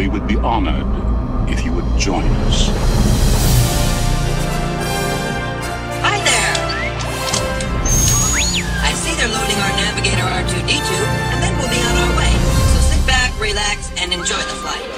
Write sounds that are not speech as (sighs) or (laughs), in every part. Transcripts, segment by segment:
we would be honored if you would join us. Hi there! I see they're loading our navigator R2D2, and then we'll be on our way. So sit back, relax, and enjoy the flight.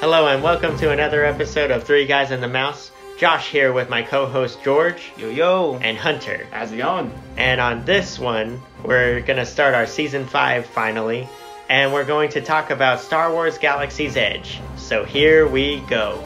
Hello and welcome to another episode of Three Guys and the Mouse. Josh here with my co-host George Yo yo. and Hunter. How's it going? And on this one, we're gonna start our season five finally, and we're going to talk about Star Wars Galaxy's Edge. So here we go.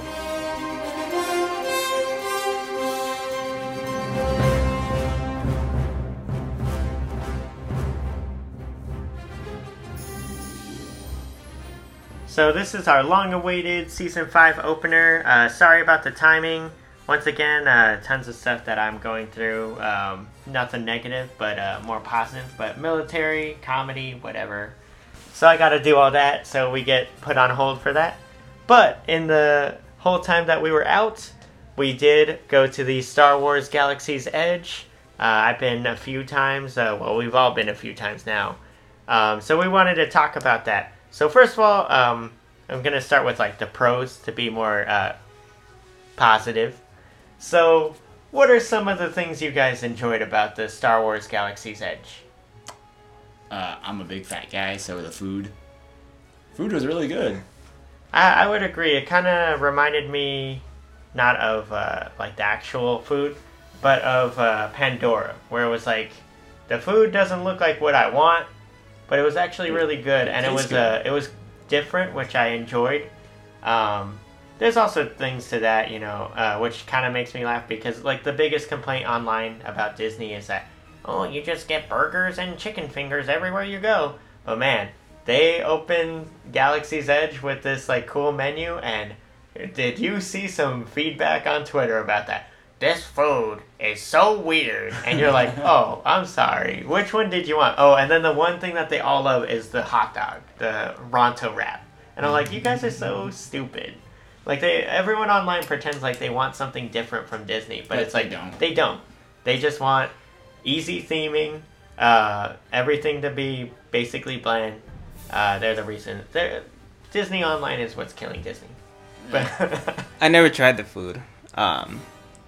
So this is our long-awaited season five opener. Uh, sorry about the timing. Once again, uh, tons of stuff that I'm going through. Um, nothing negative, but uh, more positive. But military, comedy, whatever. So I got to do all that. So we get put on hold for that. But in the whole time that we were out, we did go to the Star Wars Galaxy's Edge. Uh, I've been a few times. Uh, well, we've all been a few times now. Um, so we wanted to talk about that. So first of all, um, I'm gonna start with like the pros to be more uh, positive. So, what are some of the things you guys enjoyed about the Star Wars Galaxy's Edge? Uh, I'm a big fat guy, so the food. Food was really good. I, I would agree. It kind of reminded me not of uh, like the actual food, but of uh, Pandora, where it was like the food doesn't look like what I want, but it was actually really good, and it was uh, it was different, which I enjoyed. Um, there's also things to that, you know, uh, which kind of makes me laugh because like the biggest complaint online about Disney is that oh you just get burgers and chicken fingers everywhere you go. But man, they opened Galaxy's Edge with this like cool menu, and did you see some feedback on Twitter about that? This food is so weird, and you're like, (laughs) oh, I'm sorry. Which one did you want? Oh, and then the one thing that they all love is the hot dog, the Ronto wrap, and I'm like, you guys are so stupid. Like they, everyone online pretends like they want something different from Disney, but, But it's they like don't. They don't. They just want easy theming, uh, everything to be basically bland. Uh, they're the reason. They're, Disney Online is what's killing Disney. But (laughs) I never tried the food. Um,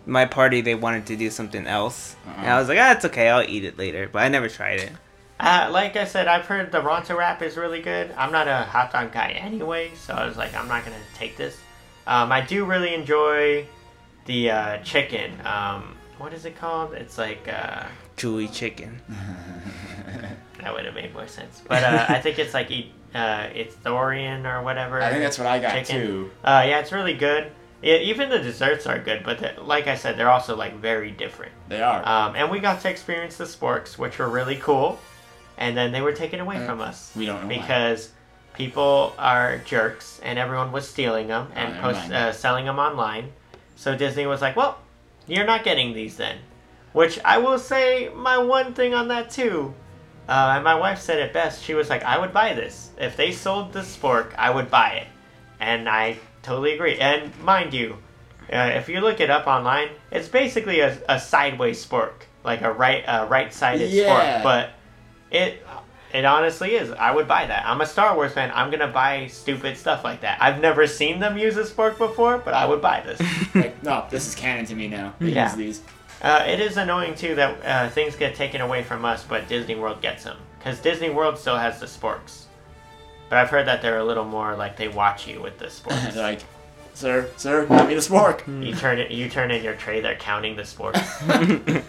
my party they wanted to do something else, and I was like, ah, it's okay, I'll eat it later. But I never tried it. uh, like I said, I've heard the Ronto wrap is really good. I'm not a hot dog guy anyway, so I was like, I'm not gonna take this. Um, I do really enjoy the uh, chicken. Um, what is it called? It's like. Uh, Chewy chicken. (laughs) That would have made more sense. But uh, I think it's like eat, uh, it's Thorian or whatever. I think that's what I got chicken. too. Uh, yeah, it's really good. Yeah, even the desserts are good, but the, like I said, they're also like very different. They are. Um, and we got to experience the sporks, which were really cool. And then they were taken away Uh, from us we don't know why. People are jerks, and everyone was stealing them and Oh, post uh, selling them online. So Disney was like, "Well, you're not getting these then." Which I will say, my one thing on that too. Uh, and my wife said it best. She was like, "I would buy this if they sold the spork. I would buy it," and I totally agree. And mind you, uh, if you look it up online, it's basically a, a sideways spork, like a right a right-sided Yeah. spork. But it it honestly is. I would buy that. I'm a Star Wars fan. I'm gonna buy stupid stuff like that. I've never seen them use a spork before, but I would buy this. (laughs) like, no, this is canon to me now. We Yeah. use these. Uh, it is annoying too that uh, things get taken away from us, but Disney World gets them because Disney World still has the sporks. But I've heard that they're a little more like they watch you with the (laughs) sporks. like, sir, sir, give me the spork. you turn it, you turn in your tray, they're counting the sporks. (laughs)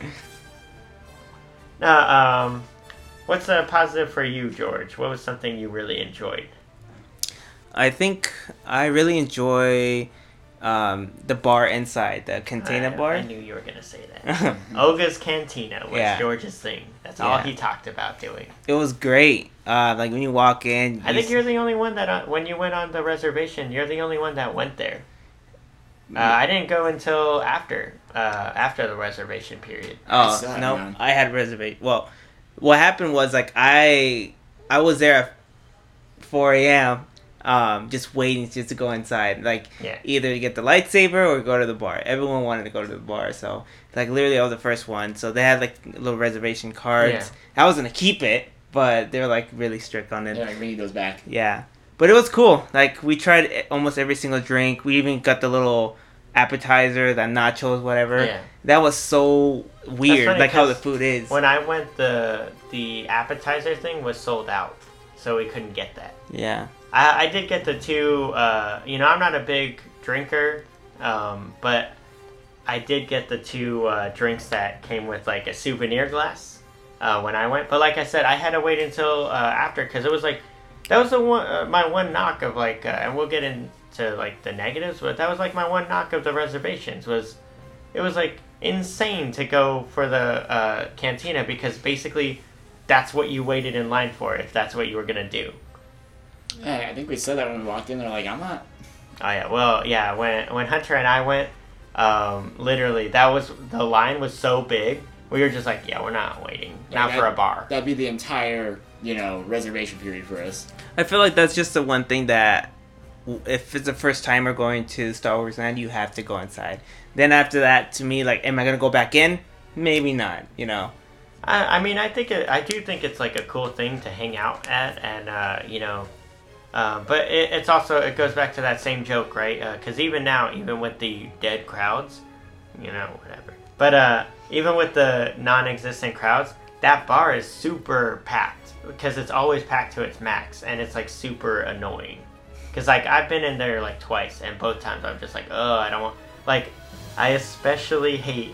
now, um, what's a positive for you, George? What was something you really enjoyed? I think I really enjoy um, the bar inside, the container I, bar. I knew you were gonna say that. (laughs) Oga's Cantina was Yeah. George's thing. That's all Yeah. he talked about doing. it was great. Uh, like when you walk in, I think s- you're the only one that, uh, when you went on the reservation, you're the only one that went there. Uh, I didn't go until after, uh, after the reservation period. Oh no, man. I had reservation. Well, what happened was like I I was there at four a.m. Um, just waiting just to go inside. Like Yeah. either to get the lightsaber or go to the bar. Everyone wanted to go to the bar, so like literally I was the first one. So they had like little reservation cards. I was gonna keep it, but they're like really strict on it. Yeah, like bringing those back. Yeah, but it was cool. Like we tried almost every single drink. We even got the little appetizer, the nachos, whatever. Yeah. That was so weird, like how the food is. When I went, the the appetizer thing was sold out, so we couldn't get that. yeah, I, I did get the two. Uh, you know, I'm not a big drinker, um, but I did get the two uh, drinks that came with like a souvenir glass uh, when I went. But like I said, I had to wait until uh, after because it was like that was the one uh, my one knock of like, uh, and we'll get into like the negatives, but that was like my one knock of the reservations was it was like insane to go for the uh, cantina because basically that's what you waited in line for if that's what you were gonna do. Yeah, I think we said that when we walked in. They're like, I'm not. Oh yeah, well yeah. When when Hunter and I went, um, literally that was the line was so big. We were just like, yeah, we're not waiting, not Like, for a bar. That'd be the entire, you know, reservation period for us. I feel like that's just the one thing that w- if it's the first timer going to Star Wars Land, you have to go inside. Then after that, to me, like, am I gonna go back in? Maybe not. You know. I, I mean, I think it, I do think it's like a cool thing to hang out at, and uh, you know, uh, but it, it's also it goes back to that same joke, right? Because even now, even with the dead crowds, you know, whatever. But uh, even with the non-existent crowds, that bar is super packed because it's always packed to its max, and it's like super annoying. Because like I've been in there like twice, and both times I'm just like, oh, I don't want. Like, I especially hate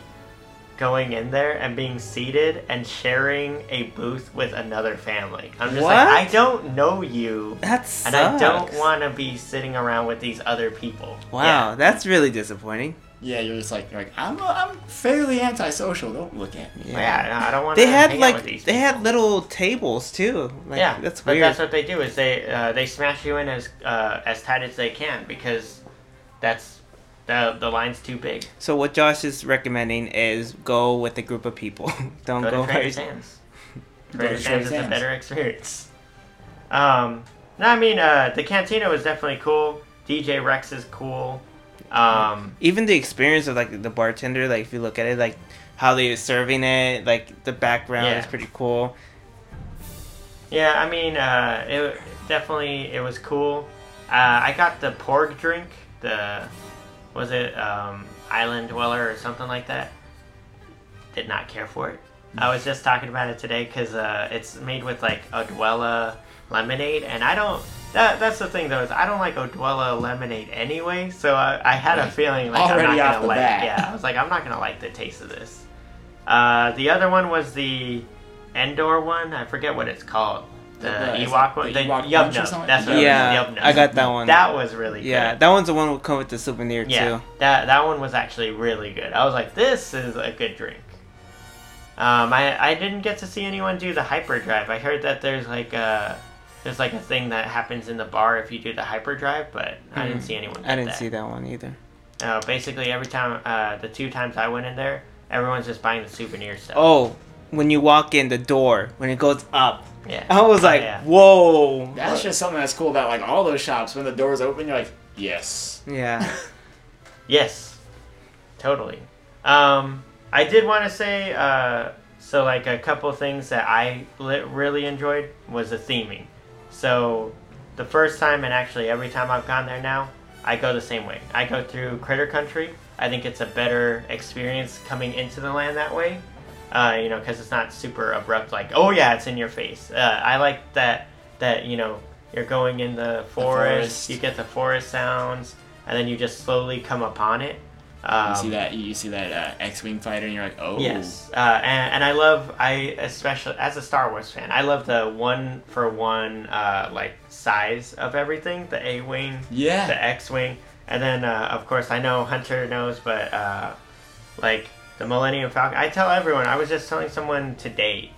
going in there and being seated and sharing a booth with another family. I'm just What? like, I don't know you. That And I don't want to be sitting around with these other people. Wow, Yeah. that's really disappointing. Yeah, you're just like, you're like I'm, I'm fairly antisocial. Don't look at me. Yeah, no, I don't want They to had hang out with like these they people. had little tables too. Like, yeah, that's weird. but that's what they do is they uh, they smash you in as uh, as tight as they can because that's the the line's too big. So what Josh is recommending is go with a group of people. (laughs) Don't Go (laughs) go, to by Trader yourself. Sam's. Go Trader to Sam's is a better experience. Um, no, I mean uh, the cantina was definitely cool. DJ Rex is cool. Um, Even the experience of like the bartender, like if you look at it, like how they're serving it, like the background Yeah. is pretty cool. yeah, I mean uh, it definitely it was cool. Uh, I got the porg drink. The was it um, Island Dweller or something like that. Did not care for it. I was just talking about it today because uh, it's made with like Odwalla lemonade, and I don't. That, that's the thing though is I don't like Odwalla lemonade anyway, so I, I had a feeling like Already I'm not gonna like. bat. Yeah, I was like I'm not gonna like the taste of this. Uh, the other one was the Endor one. I forget what it's called. The The- Ewok one. the The Ewok Yub Nub. That's what Yeah, it was. Yub Nub. I got that one. That was really yeah, good. that one's the one that come with the souvenir Yeah, too. that that one was actually really good. I was like, this is a good drink. Um, I I didn't get to see anyone do the hyperdrive. I heard that there's like a there's like a thing that happens in the bar if you do the hyperdrive, but I didn't Mm. see anyone. I didn't that. see that one either. No, basically every time uh, the two times I went in there, everyone's just buying the souvenir stuff. Oh, when you walk in the door, when it goes up, yeah. I was Oh, like, yeah. whoa. That's just something that's cool about like all those shops. When the doors open, you're like, yes. Yeah. (laughs) Yes, totally. Um, I did want to say, uh, so like a couple things that I li- really enjoyed was the theming. So the first time and actually every time I've gone there now, I go the same way. I go through Critter Country. I think it's a better experience coming into the land that way. Uh, you know, because it's not super abrupt. Like, oh yeah, it's in your face. Uh, I like that. That you know, you're going in the forest. forest. You get the forest sounds, and then you just slowly come upon it. Um, you see that? You see that uh, X-wing fighter, and you're like, oh. Yes, uh, and, and I love I especially as a Star Wars fan, I love the one for one uh, like size of everything, the A wing, Yeah. the X wing, and then uh, of course I know Hunter knows, but uh, like the Millennium Falcon, I tell everyone. I was just telling someone today.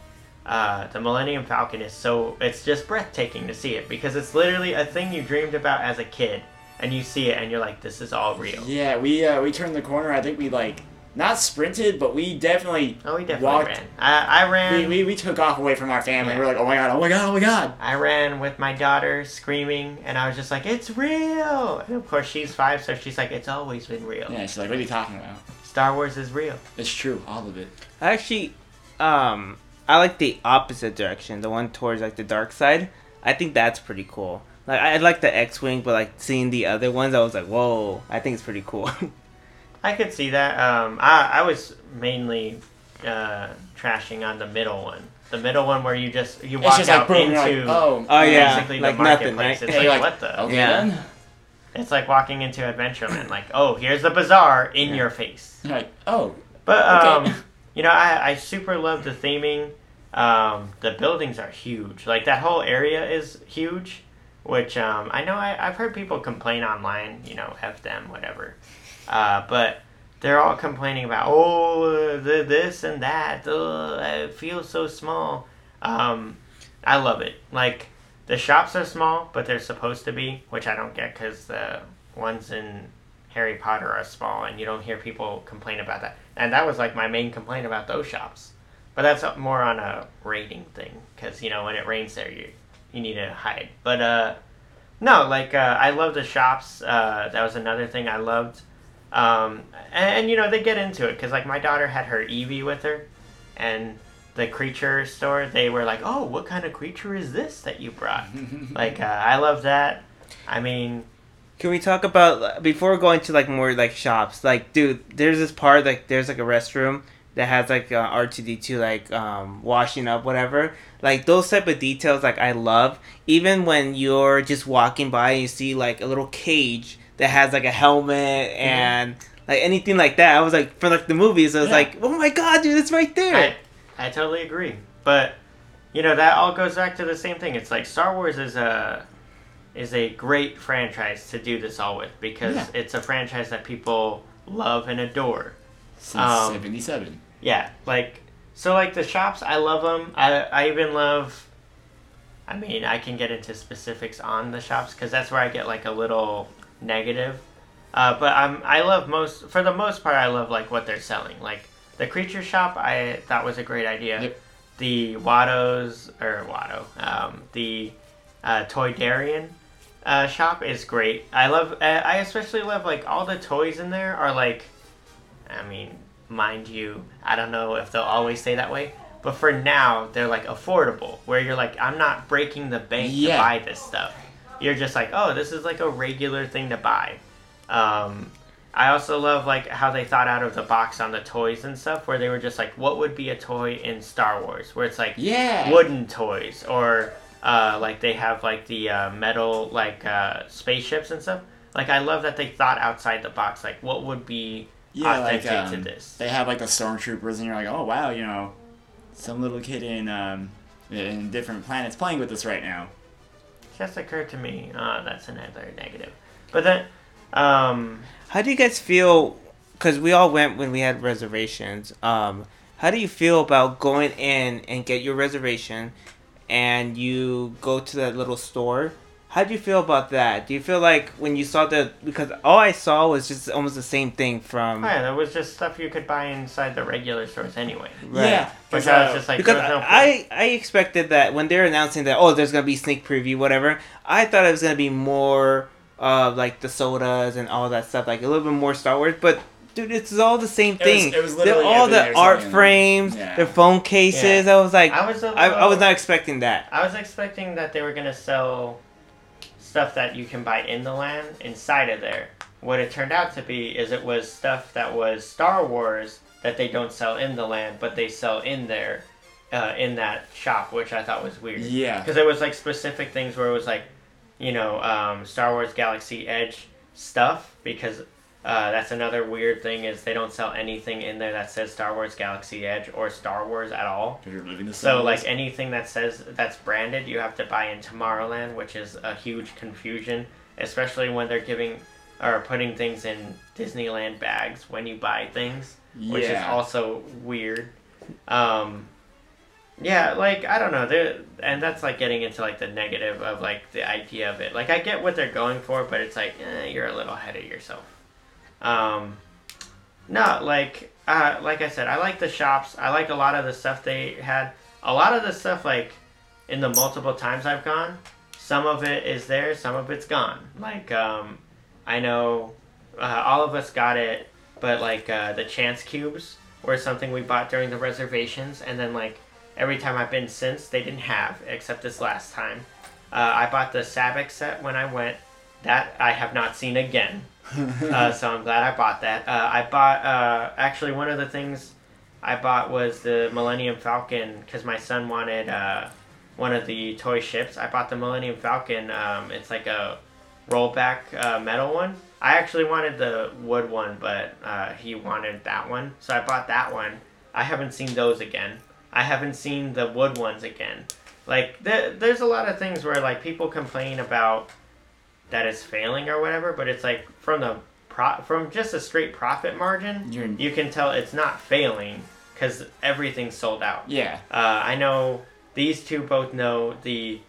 Uh, the Millennium Falcon is so it's just breathtaking to see it because it's literally a thing you dreamed about as a kid, and you see it and you're like, this is all real. Yeah, we uh, we turned the corner. I think we like not sprinted, but we definitely Oh, we definitely walked. ran. I, I ran. We, we, we took off away from our family. Yeah. We were like, oh my god, oh my god, oh my god. I ran with my daughter screaming, and I was just like, "It's real!" And of course, she's five, so she's like, "It's always been real. Yeah, she's like, what are you talking about? Star Wars is real." It's true, all of it. I actually, um, I like the opposite direction, the one towards like the dark side. I think that's pretty cool. Like I like the X-wing, but like seeing the other ones, I was like, whoa! I think it's pretty cool. (laughs) I could see that. Um, I I was mainly uh, trashing on the middle one. The middle one where you just you walk just like out boom, into like, oh, Oh, yeah. basically like the nothing, marketplace. right? It's like, like, what the? okay Yeah. then. It's like walking into Adventureland. Like, oh, here's the bazaar in your face. Like, oh, But um, Okay. (laughs) you know, I, I super love the theming. Um, the buildings are huge. Like that whole area is huge, which um, I know I, I've heard people complain online. You know, f them, whatever. Uh, but they're all complaining about oh the this and that. Ugh, it feels so small. Um, I love it. Like the shops are small, but they're supposed to be, which I don't get because the ones in Harry Potter are small, and you don't hear people complain about that. And that was like my main complaint about those shops. But that's more on a rating thing, because you know when it rains there, you you need to hide. But uh, no, like uh, I love the shops. Uh, that was another thing I loved. Um, and, and you know they get into it because like my daughter had her Eevee with her, and the creature store they were like, oh, what kind of creature is this that you brought? (laughs) like uh, I love that. I mean, Can we talk about before going to like more like shops? Like, dude, there's this part like there's like a restroom that has like uh, R two D two like um, washing up whatever. Like those type of details, like I love. Even when you're just walking by and you see like a little cage that has like a helmet and like anything like that, I was like for like the movies, I was Yeah. like, oh my god, dude, it's right there. I, I totally agree. But you know that all goes back to the same thing. It's like Star Wars is a is a great franchise to do this all with because Yeah. it's a franchise that people love and adore. since Um, '77. Yeah, like so like the shops, I love them. I I even love. I mean, I can get into specifics on the shops because that's where I get like a little negative. Uh, but I'm I love most for the most part I love like what they're selling. Like the creature shop, I thought was a great idea. Yep. The Watto's or Watto, um, the uh, Toydarian uh, shop is great. I love. Uh, I especially love like all the toys in there are like. I mean, mind you, I don't know if they'll always stay that way, but for now, they're like affordable. Where you're like, I'm not breaking the bank Yeah. to buy this stuff. You're just like, oh, this is like a regular thing to buy. Um, I also love like how they thought out of the box on the toys and stuff, where they were just like, what would be a toy in Star Wars? Where it's like Yeah. wooden toys or uh, like they have like the uh, metal like uh, spaceships and stuff. Like I love that they thought outside the box. Like what would be Yeah, like authentic to um, this? they have like the stormtroopers, and you're like, oh wow, you know, some little kid in um in different planets playing with us right now. just occurred to me. Uh, that's another negative. But then, um, How do you guys feel? Because we all went when we had reservations. Um, how do you feel about going in and get your reservation, and you go to that little store? How do you feel about that? Do you feel like when you saw the because all I saw was just almost the same thing from oh yeah, that was just stuff you could buy inside the regular stores anyway. Right. Yeah, Which 'cause, I was uh, just like, because no. I I expected that when they're announcing that oh there's gonna be sneak preview whatever I thought it was gonna be more of like the sodas and all that stuff like a little bit more Star Wars but dude it's all the same It was- thing it was They're all the art something- frames yeah. their phone cases Yeah. I was like I was a I, I was not expecting that I was expecting that they were gonna sell stuff that you can buy in the land inside of there. What it turned out to be is it was stuff that was Star Wars that they don't sell in the land, but they sell in there, uh, in that shop, which I thought was weird. Yeah. Because it was like specific things where it was like, you know, um, Star Wars Galaxy Edge stuff. Because uh, that's another weird thing is they don't sell anything in there that says Star Wars Galaxy Edge or Star Wars at all. You're living the So like anything that says that's branded, you have to buy in Tomorrowland, which is a huge confusion, especially when they're giving or putting things in Disneyland bags when you buy things, which is also weird. Um, yeah, like I don't know, there and that's like getting into like the negative of like the idea of it. Like I get what they're going for, but it's like eh, you're a little ahead of yourself. Um, no, like uh, like I said, I like the shops. I like a lot of the stuff they had. A lot of the stuff, like in the multiple times I've gone, some of it is there, some of it's gone. Like um, I know uh, all of us got it, but like uh, the chance cubes were something we bought during the reservations, and then like every time I've been since they didn't have, except this last time. Uh, I bought the Sabacc set when I went. That I have not seen again. (laughs) uh, so I'm glad I bought that. Uh, I bought uh, actually one of the things I bought was the Millennium Falcon because my son wanted uh, one of the toy ships. I bought the Millennium Falcon. Um, it's like a rollback uh, metal one. I actually wanted the wood one, but uh, he wanted that one, so I bought that one. I haven't seen those again. I haven't seen the wood ones again. Like there, there's a lot of things where like people complain about that it's failing or whatever, but it's like from the pro- from just a straight profit margin, You're- you can tell it's not failing because everything's sold out. Yeah. Uh, I know these two both know the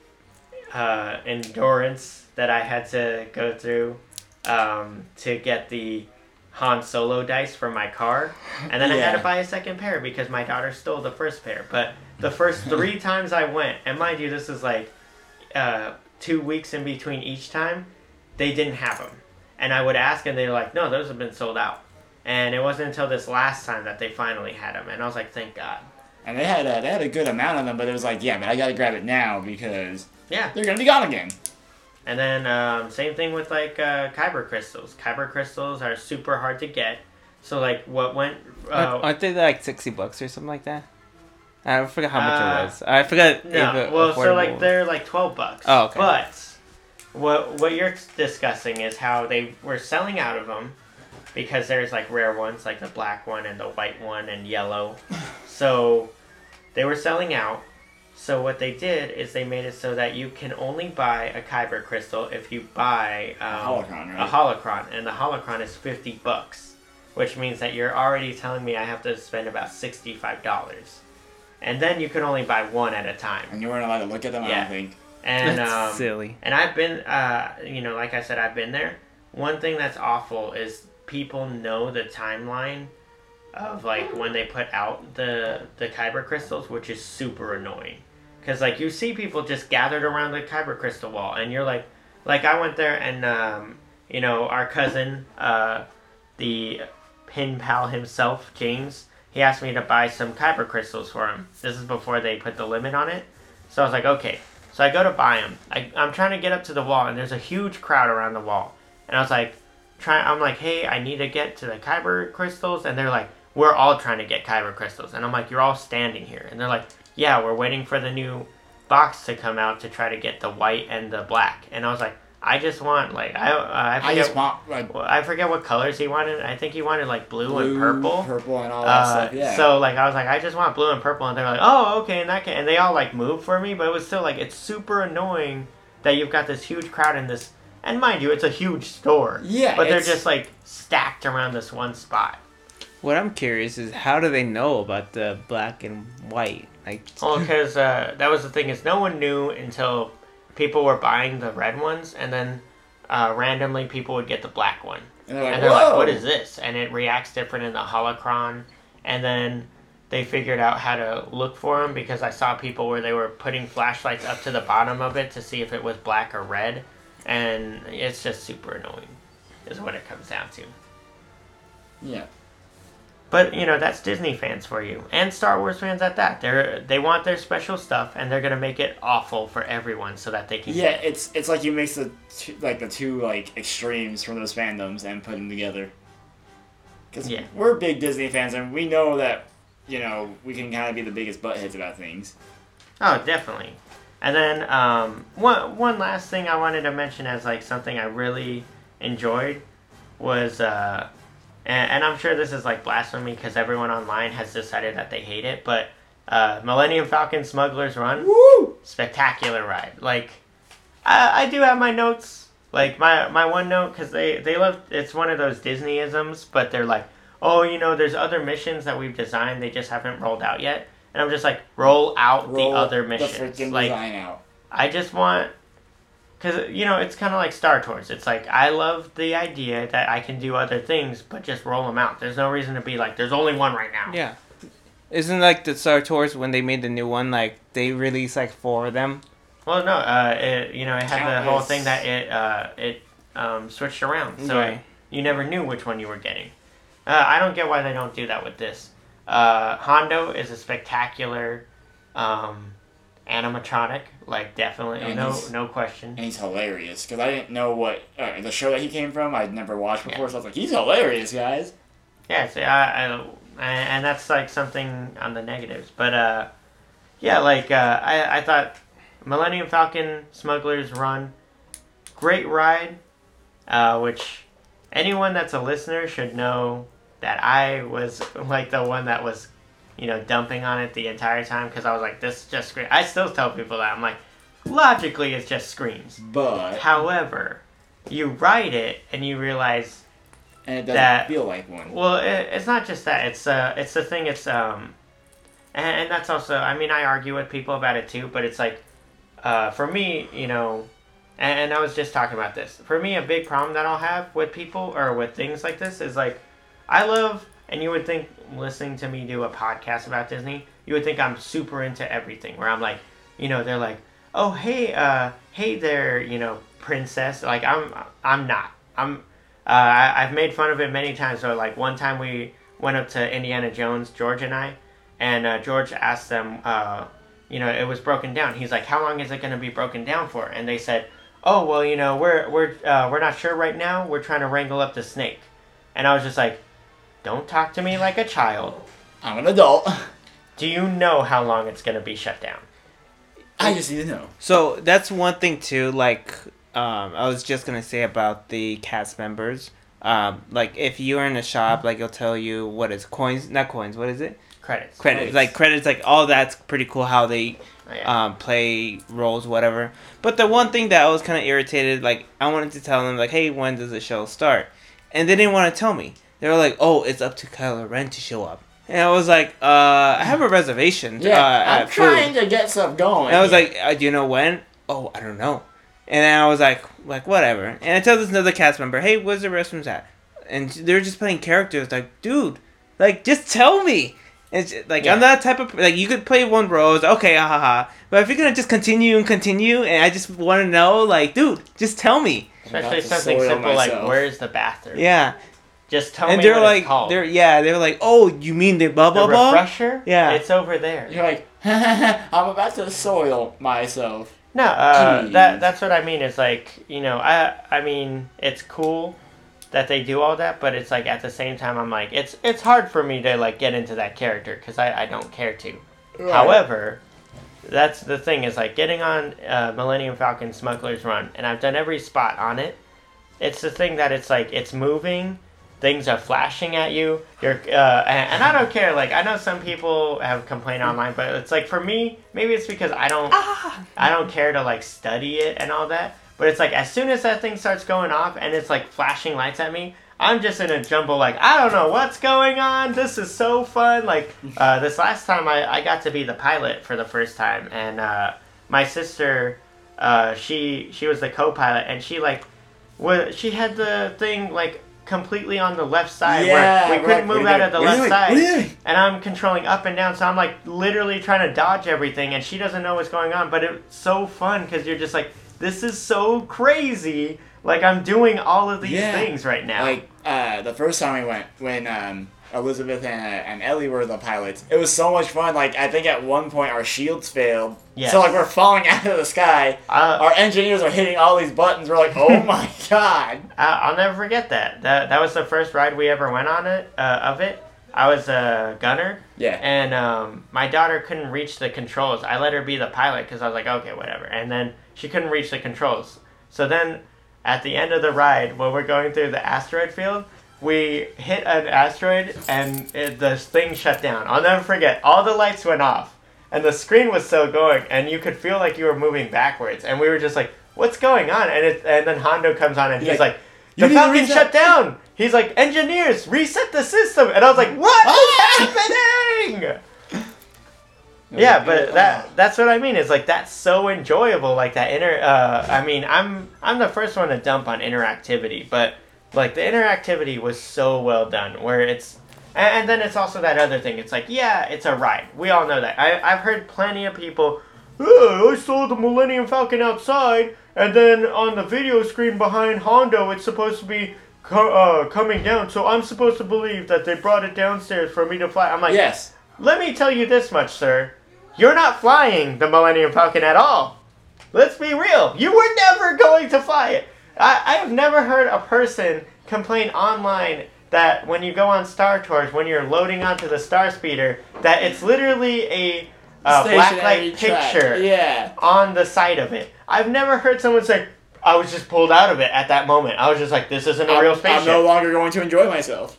uh, endurance that I had to go through um, to get the Han Solo dice for my car, and then I had to (laughs) buy a second pair because my daughter stole the first pair. But the first three (laughs) times I went, and mind you, this is like uh, two weeks in between each time, they didn't have them, and I would ask, and they're like, "No, those have been sold out." And it wasn't until this last time that they finally had them, and I was like, "Thank God." And they had a, they had a good amount of them, but it was like, yeah, but I gotta grab it now because Yeah, they're gonna be gone again. And then um, same thing with like uh, kyber crystals. Kyber crystals are super hard to get. So like what went uh, Aren't they like sixty bucks or something like that? I forgot how much Uh, it was. I forgot. no, if it well so affordable. like they're like twelve bucks. Oh, okay. But what what you're discussing is how they were selling out of them because there's like rare ones like the black one and the white one and yellow. (laughs) so they were selling out. So what they did is they made it so that you can only buy a kyber crystal if you buy um, holocron, right? a holocron, and the holocron is fifty bucks, which means that you're already telling me I have to spend about sixty-five dollars, and then you can only buy one at a time. And you weren't allowed to look at them. I Yeah. don't think. And That's um, silly. and I've been, uh, you know, like I said, I've been there. One thing that's awful is people know the timeline of like when they put out the the kyber crystals, which is super annoying. Cause like you see people just gathered around the kyber crystal wall, and you're like, like I went there and um, you know our cousin, uh, the pin pal himself, James, he asked me to buy some kyber crystals for him. This is before they put the limit on it. So I was like, okay. So I go to buy them. I, I'm trying to get up to the wall, and there's a huge crowd around the wall. And I was like, try. I'm like, hey, I need to get to the kyber crystals, and they're like, we're all trying to get kyber crystals, and I'm like, you're all standing here, and they're like, yeah, we're waiting for the new box to come out to try to get the white and the black. And I was like, I just want like I uh, I I forget. just want like I forget what colors he wanted. I think he wanted like blue, blue, and purple. purple, and all that Uh, stuff. Yeah. So like I was like I just want blue and purple and they're like oh okay and that can and they all like moved for me but it was still like it's super annoying that you've got this huge crowd in this and mind you it's a huge store Yeah, but they're just like stacked around this one spot What I'm curious is how do they know about the black and white? Like, well because uh, that was the thing is no one knew until people were buying the red ones and then uh, randomly people would get the black one and they're like, and they're like, "What is this?" And it reacts different in the holocron. And then they figured out how to look for them because I saw people where they were putting flashlights up to the bottom of it to see if it was black or red, and it's just super annoying, is what it comes down to. Yeah. But you know that's Disney fans for you, and Star Wars fans at that. They're they want their special stuff, and they're gonna make it awful for everyone so that they can. Yeah, it's it's like you mix the two, like the two like extremes from those fandoms and put them together. Because Yeah. we're big Disney fans and we know that you know we can kind of be the biggest buttheads about things. Oh, definitely. And then um, one one last thing I wanted to mention as like something I really enjoyed was, uh, and, and I'm sure this is like blasphemy because everyone online has decided that they hate it, but uh, Millennium Falcon Smuggler's Run, Woo! spectacular ride. Like, I, I do have my notes. Like my my one note because they they love it's one of those Disneyisms, but they're like, oh, you know, there's other missions that we've designed, they just haven't rolled out yet. And I'm just like, roll out Roll the other the missions. freaking like. I just want, because you know, it's kind of like Star Tours. It's like I love the idea that I can do other things, but just roll them out. There's no reason to be like, there's only one right now. yeah. Isn't like the Star Tours when they made the new one, like they released like four of them? Well, no, uh, it, you know, it had the whole thing that it uh, it um, switched around, so Right. you never knew which one you were getting. Uh, I don't get why they don't do that with this. Uh, Hondo is a spectacular Um, animatronic, like definitely, And no, no question. And he's hilarious because I didn't know what uh, the show that he came from. I'd never watched before, Yeah. so I was like, he's hilarious, guys. Yeah, so I, I, and that's like something on the negatives. But uh, yeah, like uh, I, I thought Millennium Falcon Smuggler's Run, great ride, uh, which anyone that's a listener should know that I was (laughs) like the one that was, you know, dumping on it the entire time because I was like, this is just screams. I still tell people that I'm like, logically it's just screams. But However, you write it and you realize and it doesn't that- feel like one. well, it, it's not just that. It's uh, it's the thing. It's um, and, and that's also. I mean, I argue with people about it too, but it's like, uh, for me, you know, and, and I was just talking about this. For me, a big problem that I'll have with people or with things like this is like, I love, and you would think listening to me do a podcast about Disney, you would think I'm super into everything. Where I'm like, you know, they're like, oh hey, uh, hey there, you know, princess. Like I'm, I'm not. I'm. Uh, I, I've made fun of it many times. So, like one time we went up to Indiana Jones, George and I, and uh, George asked them, uh, you know, it was broken down. He's like, "How long is it going to be broken down for?" And they said, "Oh, well, you know, we're we're uh, we're not sure right now. We're trying to wrangle up the snake." And I was just like, "Don't talk to me like a child. I'm an adult. Do you know how long it's going to be shut down?" I just need to know. So that's one thing too. Like, um, I was just gonna say about the cast members. Um, like if you're in a shop, like it'll tell you what is coins, not coins. What is it? Credits. Credits. Credits. Like credits. Like all that's pretty cool. How they Oh, yeah. um, play roles, whatever. But the one thing that I was kind of irritated, like I wanted to tell them, like, hey, when does the show start? And they didn't want to tell me. They were like, oh, it's up to Kylo Ren to show up. And I was like, uh, I have a reservation. Yeah, uh, I'm at food. trying to get stuff going. And I was like, uh, do you know when? Oh, I don't know. And then I was like, like whatever. And I tell this another cast member, hey, where's the restrooms at? And they're just playing characters. Like, dude, like just tell me. It's like I'm Yeah. that type of like you could play one rose, okay, ha ha ha. But if you're gonna just continue and continue, and I just want to know, like, dude, just tell me. Especially something soil simple like, "Where's the bathroom?" Yeah, Just tell and me they're what like, it's called. they're yeah, they're like, oh, you mean the blah the blah blah? refresher. Yeah. it's over there. You're like, (laughs) I'm about to soil myself. No, uh, that that's what I mean. Is like you know, I I mean, it's cool that they do all that, but it's like at the same time, I'm like, it's it's hard for me to like get into that character because I I don't care to. However, that's the thing is like getting on uh, Millennium Falcon Smuggler's Run, and I've done every spot on it. It's the thing that it's like it's moving, things are flashing at you. You're uh, and, and I don't care. Like I know some people have complained online, but it's like for me, maybe it's because I don't I don't care to like study it and all that. But it's like as soon as that thing starts going off and it's like flashing lights at me, I'm just in a jumble. Like I don't know what's going on. This is so fun. Like (laughs) uh, this last time, I, I got to be the pilot for the first time, and uh, my sister, uh, she she was the co-pilot, and she like was she had the thing like completely on the left side Yeah, where we couldn't. Move out of the doing? What are left doing? side What are you doing? and I'm controlling up and down, so I'm like literally trying to dodge everything, and she doesn't know what's going on. But it's so fun because you're just like, this is so crazy. Like I'm doing all of these Yeah. things right now. Like uh, the first time we went, when um, Elizabeth and, uh, and Ellie were the pilots, it was so much fun. Like I think at one point our shields failed, Yes. so like we're falling (laughs) out of the sky. Uh, our engineers are hitting all these buttons. We're like, oh (laughs) my god. I- I'll never forget that. That that was the first ride we ever went on it uh, of it. I was a gunner, Yeah. and um, my daughter couldn't reach the controls. I let her be the pilot because I was like, okay, whatever. And then she couldn't reach the controls. So then, at the end of the ride, when we're going through the asteroid field, we hit an asteroid and it, the thing shut down. I'll never forget. All the lights went off, and the screen was still going, and you could feel like you were moving backwards. And we were just like, "What's going on?" And it, and then Hondo comes on, and he's He's like. like, "You The Falcon reset." shut down. He's like, engineers, reset the system, and I was like, (laughs) what is happening? Yeah, but that that's what I mean. Is like that's so enjoyable. Like that inner. Uh, I mean, I'm I'm the first one to dump on interactivity, but like the interactivity was so well done. Where it's and, and then it's also that other thing. It's like yeah, it's a ride. We all know that. I I've heard plenty of people. "Oh, I saw the Millennium Falcon outside, and then on the video screen behind Hondo, it's supposed to be co- uh, coming down. So I'm supposed to believe that they brought it downstairs for me to fly. I'm like, yes. let me tell you this much, sir. you're not flying the Millennium Falcon at all. Let's be real. You were never going to fly it. I, I have never heard a person complain online that when you go on Star Tours, when you're loading onto the Star Speeder, that it's literally a uh, blacklight picture Yeah. on the side of it. I've never heard someone say, I was just pulled out of it at that moment. I was just like, this isn't a I'm, real spaceship. I'm no longer going to enjoy myself.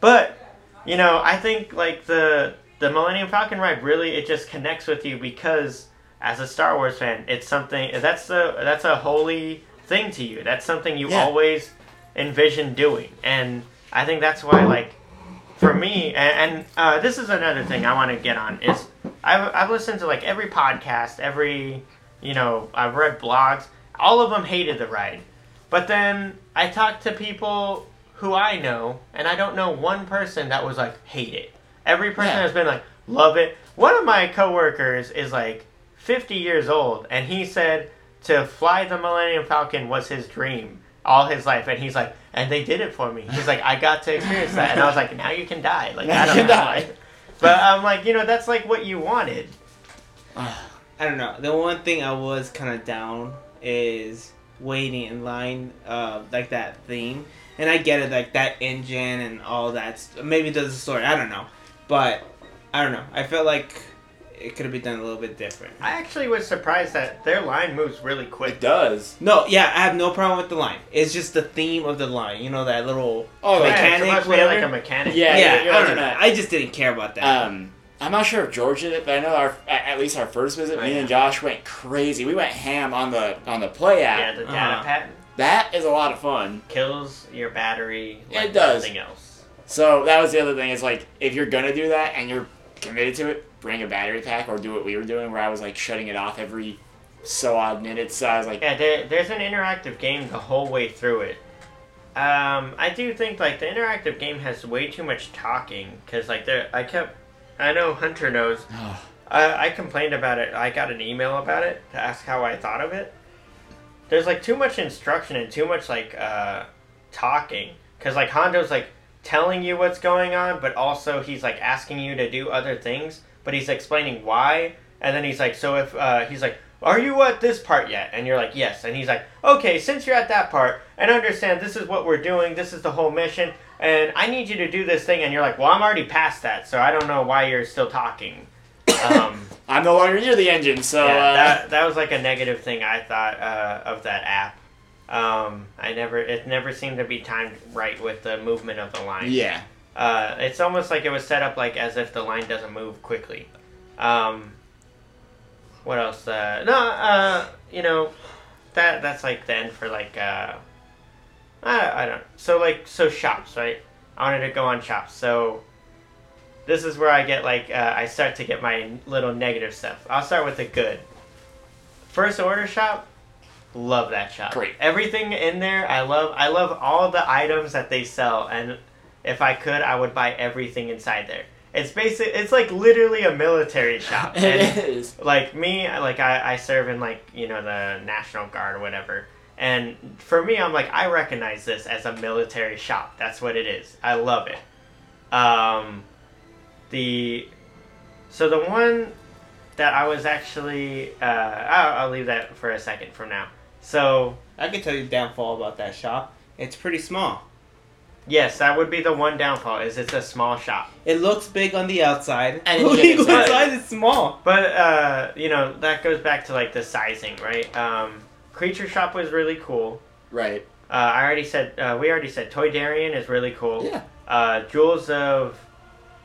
But you know, I think like the the Millennium Falcon ride really it just connects with you because as a Star Wars fan, it's something that's a that's a holy thing to you. That's something you Yeah. always envision doing, and I think that's why like for me and, and uh, this is another thing I want to get on is I've I've listened to like every podcast, every you know I've read blogs. All of them hated the ride, but then I talked to people who I know, and I don't know one person that was like hate it. Every person Yeah. has been like love it. One of my coworkers is like 50 years old, and he said to fly the Millennium Falcon was his dream all his life, and he's like, and they did it for me. He's like, I got to experience that, and I was like, now you can die. Like Now I don't you know. can die. But I'm like, you know, that's like what you wanted. (sighs) I don't know. The one thing I was kind of down is waiting in line, uh, like that theme. And I get it, like that engine and all that. st- Maybe there's a story. I don't know, but I don't know. I felt like it could have been done a little bit different. I actually was surprised that their line moves really quick. It does. No, yeah, I have no problem with the line. It's just the theme of the line. You know that little Oh, Yeah, like, mechanic, supposed to be whatever. like a mechanic. Yeah, yeah, you're I don't know. at- I just didn't care about that. Um, I'm not sure if George did it, but I know our at at least our first visit, Oh, me yeah. and Josh went crazy. We went ham on the on the play app. Yeah, the data Uh-huh. patent That is a lot of fun. kills your battery like It does. nothing else. So that was the other thing. Is like if you're gonna do that and you're committed to it, bring a battery pack or do what we were doing, where I was like shutting it off every so odd minutes. So I was like, Yeah, there, there's an interactive game the whole way through it. Um, I do think like the interactive game has way too much talking because like there, I kept, I know Hunter knows. (sighs) I, I complained about it. I got an email about it to ask how I thought of it. There's like too much instruction and too much like uh, talking because like Hondo's like telling you what's going on, but also he's like asking you to do other things, but he's explaining why, and then he's like, so if uh, he's like, are you at this part yet? And you're like, yes, and he's like, okay, since you're at that part, and understand this is what we're doing, this is the whole mission, and I need you to do this thing, and you're like, well, I'm already past that, so I don't know why you're still talking. Um, (coughs) I'm no longer near the engine, so yeah, uh, that that was like a negative thing I thought uh, of that app. Um, I never it never seemed to be timed right with the movement of the line. yeah. Uh, it's almost like it was set up like as if the line doesn't move quickly. Um, what else? Uh, no, uh, you know, that that's like the end for like uh, I, I don't. So like so shops, right? I wanted to go on shops. So this is where I get like uh, I start to get my little negative stuff. I'll start with the good. First order shop, love that shop. Great. Everything in there, I love. I love all the items that they sell, and if I could, I would buy everything inside there. It's basic. It's like literally a military (laughs) shop. It and is. like me, like I, I serve in like you know the National Guard or whatever. And for me, I'm like I recognize this as a military shop. That's what it is. I love it. Um, the so the one that I was actually uh, I'll, I'll leave that for a second from now. So I can tell you the downfall about that shop. It's pretty small. Yes, that would be the one downfall. Is it's a small shop. It looks big on the outside. And (laughs) when you go inside. inside, it's small. But uh, you know that goes back to like the sizing, right? Um, Creature Shop was really cool. Right. Uh, I already said uh, we already said Toydarian is really cool. Yeah. Uh, Jewels of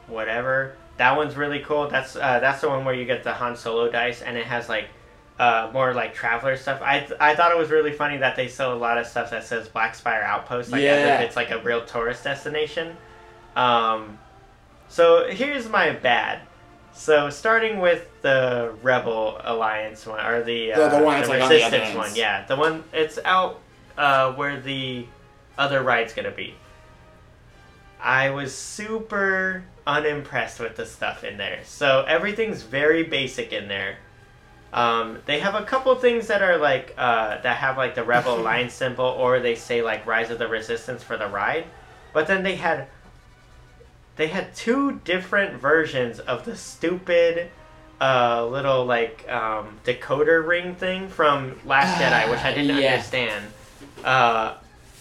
whatever that one's really cool. That's uh, that's the one where you get the Han Solo dice and it has like uh, more like traveler stuff. I th- I thought it was really funny that they sell a lot of stuff that says Black Spire Outpost, like as Yeah. if it's like a real tourist destination. Um, so here's my bad. So starting with the Rebel Alliance one or the uh, The- the one that's, like, on the Resistance other one, yeah, the one it's out uh, where the other ride's gonna be. I was super unimpressed with the stuff in there. So everything's very basic in there. Um, they have a couple things that are like uh, that have like the Rebel (laughs) Alliance symbol, or they say like Rise of the Resistance for the ride. But then they had they had two different versions of the stupid a little like um, decoder ring thing from Last Jedi, which I didn't Yeah. understand. Uh,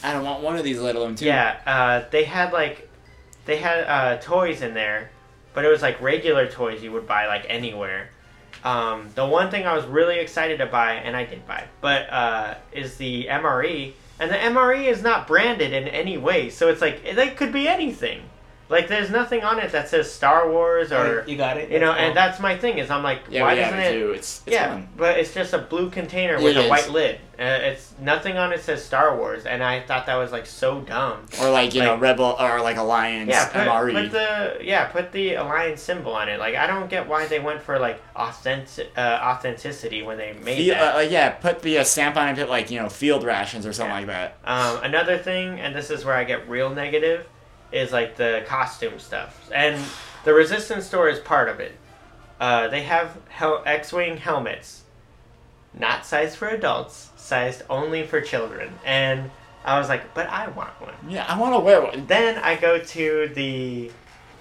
I don't want one of these, let alone two. yeah, uh, they had like they had uh, toys in there, but it was like regular toys you would buy like anywhere. Um, the one thing I was really excited to buy, and I did buy, but uh, is the MRE, and the MRE is not branded in any way, so it's like it could be anything. Like there's nothing on it that says Star Wars or you got it. you know, That's and that's my thing is I'm like, Yeah, why doesn't it it? too. It's, it's yeah, fun. but it's just a blue container It with a is. white lid. Uh, it's nothing on it says Star Wars, and I thought that was like so dumb. Or like, you know, Rebel or like Alliance Yeah, put, MRE. put the yeah, put the alliance symbol on it. Like I don't get why they went for like authentic uh, authenticity when they made Fe- that. uh, yeah, put the uh, stamp on it, like, you know, field rations or something Yeah. like that. Um, another thing, and this is where I get real negative, is like the costume stuff. And the Resistance store is part of it. Uh, they have hel- X-wing helmets, not sized for adults, sized only for children. And I was like, but I want one. Yeah, I want to wear one. Then I go to the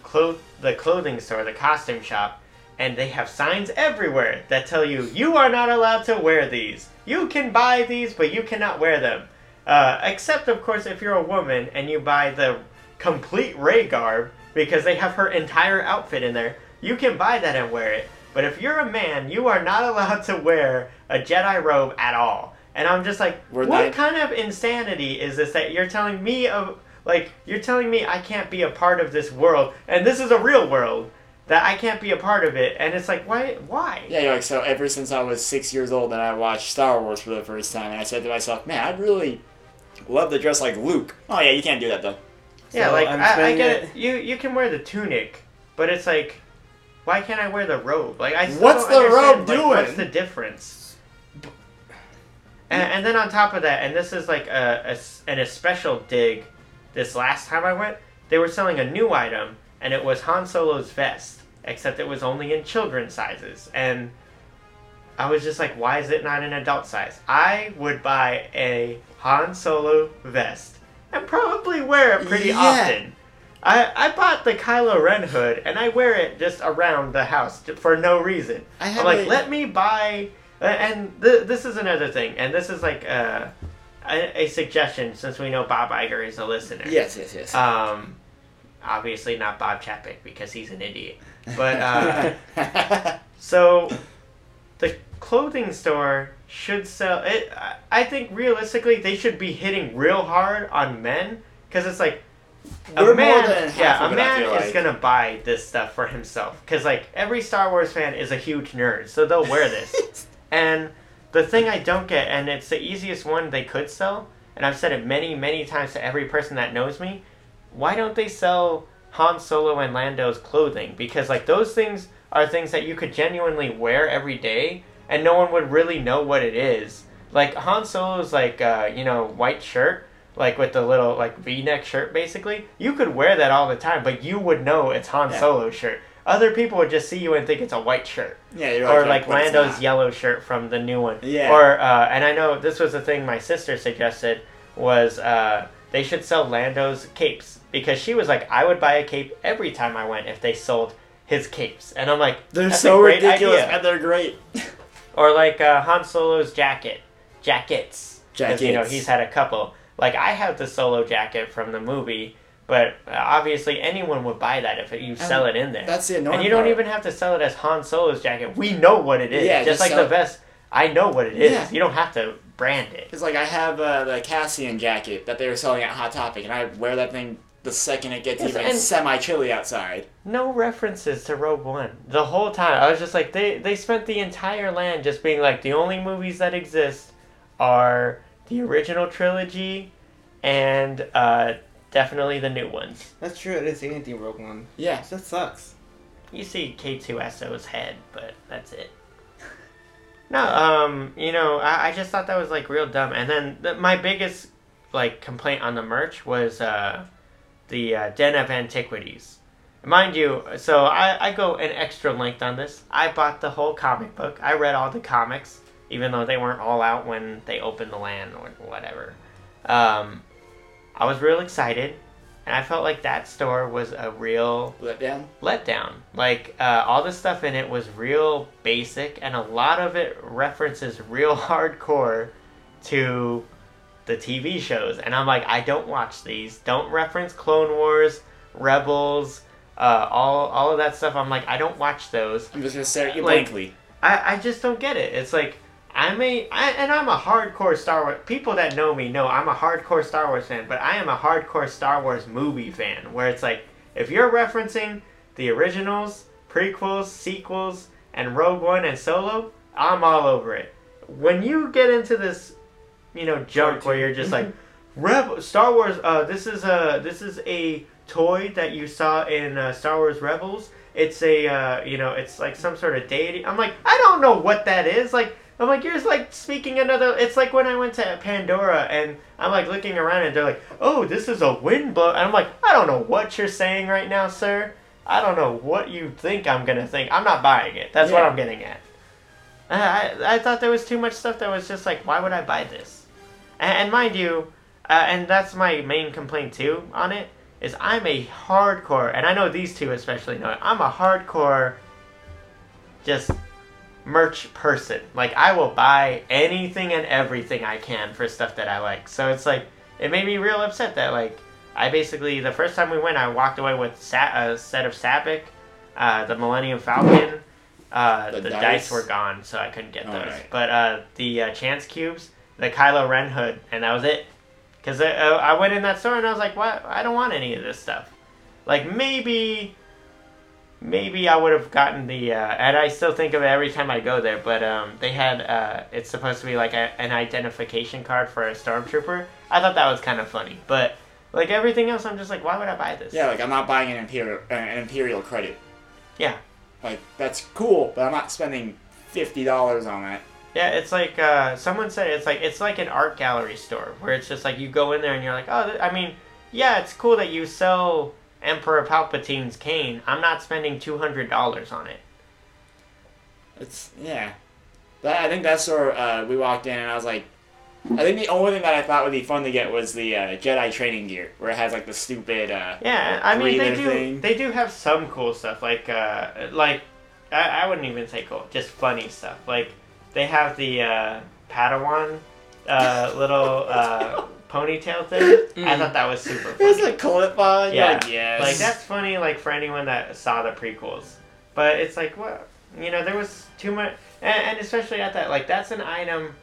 clo- the clothing store, the costume shop, and they have signs everywhere that tell you you are not allowed to wear these. You can buy these, but you cannot wear them. Uh, except, of course, if you're a woman and you buy the complete Rey garb because they have her entire outfit in there. You can buy that and wear it. But if you're a man, you are not (laughs) allowed to wear a Jedi robe at all. And I'm just like, We're what not- kind of insanity is this that you're telling me of like you're telling me I can't be a part of this world and this is a real world that I can't be a part of it and it's like why why? Yeah, you're like, so ever since I was six years old and I watched Star Wars for the first time, and I said to myself, man, I'd really love to dress like Luke. Oh, yeah, you can't do that, though. Yeah, So like I, I get it- it. You you can wear the tunic, but it's like why can't I wear the robe? Like I still What's the robe like, doing? What's the difference? And, and then on top of that, and this is like a, a s- and a special dig. This last time I went, they were selling a new item, and it was Han Solo's vest, except it was only in children's sizes. And I was just like, why is it not an adult size? I would buy a Han Solo vest and probably wear it pretty Yeah. often. I, I bought the Kylo Ren hood and I wear it just around the house for no reason. I I'm have like, a- let me buy. And th- this is another thing, and this is like uh, a, a suggestion since we know Bob Iger is a listener. Yes, yes, yes. Um, obviously not Bob Chapek because he's an idiot. But uh, (laughs) so the clothing store should sell it. I- think realistically they should be hitting real hard on men because it's like a We're man, yeah, a man is like. gonna buy this stuff for himself because like every Star Wars fan is a huge nerd, so they'll wear this. (laughs) and the thing I don't get, and it's the easiest one they could sell, and I've said it many, many times to every person that knows me, why don't they sell Han Solo and Lando's clothing? Because like those things are things that you could genuinely wear every day, and no one would really know what it is. Like Han Solo's like uh, you know white shirt, like with the little like V-neck shirt, basically. You could wear that all the time, but you would know it's Han Yeah. Solo shirt. Other people would just see you and think it's a white shirt yeah, you're or like, like Lando's yellow shirt from the new one. Yeah. Or uh, and I know this was the thing my sister suggested was uh, they should sell Lando's capes because she was like I would buy a cape every time I went if they sold his capes and I'm like They're "That's so a great ridiculous, idea." and they're great. (laughs) Or like uh, Han Solo's jacket, jackets. You know he's had a couple. Like I have the Solo jacket from the movie. But uh, obviously, anyone would buy that if you sell it in there. That's the annoying And you don't part. even have to sell it as Han Solo's jacket. We know what it is. Yeah, just just like the vest. I know what it is. Yeah. You don't have to brand it. It's like I have uh, the Cassian jacket that they were selling at Hot Topic, and I wear that thing the second it gets Yes, even semi chilly outside. No references to Rogue One. The whole time. I was just like, they, they spent the entire land just being like, the only movies that exist are the original trilogy and uh, definitely the new ones. That's true. I didn't see anything Rogue One. Yeah. That sucks. You see K2SO's head, but that's it. No, um, you know, I, I just thought that was like real dumb. And then the, my biggest like complaint on the merch was uh, the uh, Den of Antiquities. Mind you, so I, I go an extra length on this. I bought the whole comic book. I read all the comics, even though they weren't all out when they opened the land or whatever. Um, I was real excited, and I felt like that store was a real Let down. letdown. Like uh, all the stuff in it was real basic, and a lot of it references real (laughs) hardcore to the TV shows. And I'm like, I don't watch these. Don't reference Clone Wars, Rebels, uh, all all of that stuff. I'm like, I don't watch those. I'm just gonna you Like- blankly. I, I just don't get it. It's like I'm a I, and I'm a hardcore Star Wars. People that know me know I'm a hardcore Star Wars fan, but I am a hardcore Star Wars movie fan. Where it's like if you're referencing the originals, prequels, sequels, and Rogue One and Solo, I'm all over it. When you get into this, you know, junk where you're just like, Reb Star Wars. Uh, this is a this is a toy that you saw in uh, Star Wars Rebels. It's a uh, you know, it's like some sort of deity. I'm like, I don't know what that is. Like, I'm like, you're just like speaking another. It's like when I went to Pandora and I'm like looking around and they're like, oh, this is a wind blow. And I'm like, I don't know what you're saying right now, sir. I don't know what you think I'm gonna think. I'm not buying it. That's what I'm getting at. I I thought there was too much stuff that was just like, why would I buy this? And, and mind you, uh, and that's my main complaint too on it is I'm a hardcore, and I know these two especially know it. I'm a hardcore, just merch person. Like I will buy anything and everything I can for stuff that I like. So it's like it made me real upset that like I basically the first time we went, I walked away with sa- a set of Sabacc, uh, the Millennium Falcon. Uh, The the, dice? dice? were gone, so I couldn't get those. Alright. But uh, the uh, chance cubes, the Kylo Ren hood, and that was it. Because I, uh, I went in that store and I was like, what? I don't want any of this stuff. Like maybe, maybe I would have gotten the, uh, and I still think of it every time I go there. But um, they had, uh, it's supposed to be like a, an identification card for a stormtrooper. I thought that was kind of funny, but like everything else, I'm just like, why would I buy this? Yeah, like I'm not buying an imperial uh, an imperial credit. Yeah. Like that's cool, but I'm not spending fifty dollars on that. Yeah, it's like uh, someone said it's like it's like an art gallery store where it's just like you go in there and you're like, oh, th- I mean, yeah, it's cool that you sell Emperor Palpatine's cane. I'm not spending two hundred dollars on it. It's yeah. But I think that's where uh, we walked in and I was like, I think the only thing that I thought would be fun to get was the uh, Jedi training gear, where it has like the stupid. Uh, Yeah, I mean they do thing. they do have some cool stuff like uh, like I, I wouldn't even say cool, just funny stuff. Like they have the uh, Padawan uh, little uh, (laughs) ponytail thing. I thought that was super funny. There's a clip on. Yeah, Like, yes. Like that's funny, like for anyone that saw the prequels. But it's like, what? You know, there was too much, and, and especially at that, like that's an item.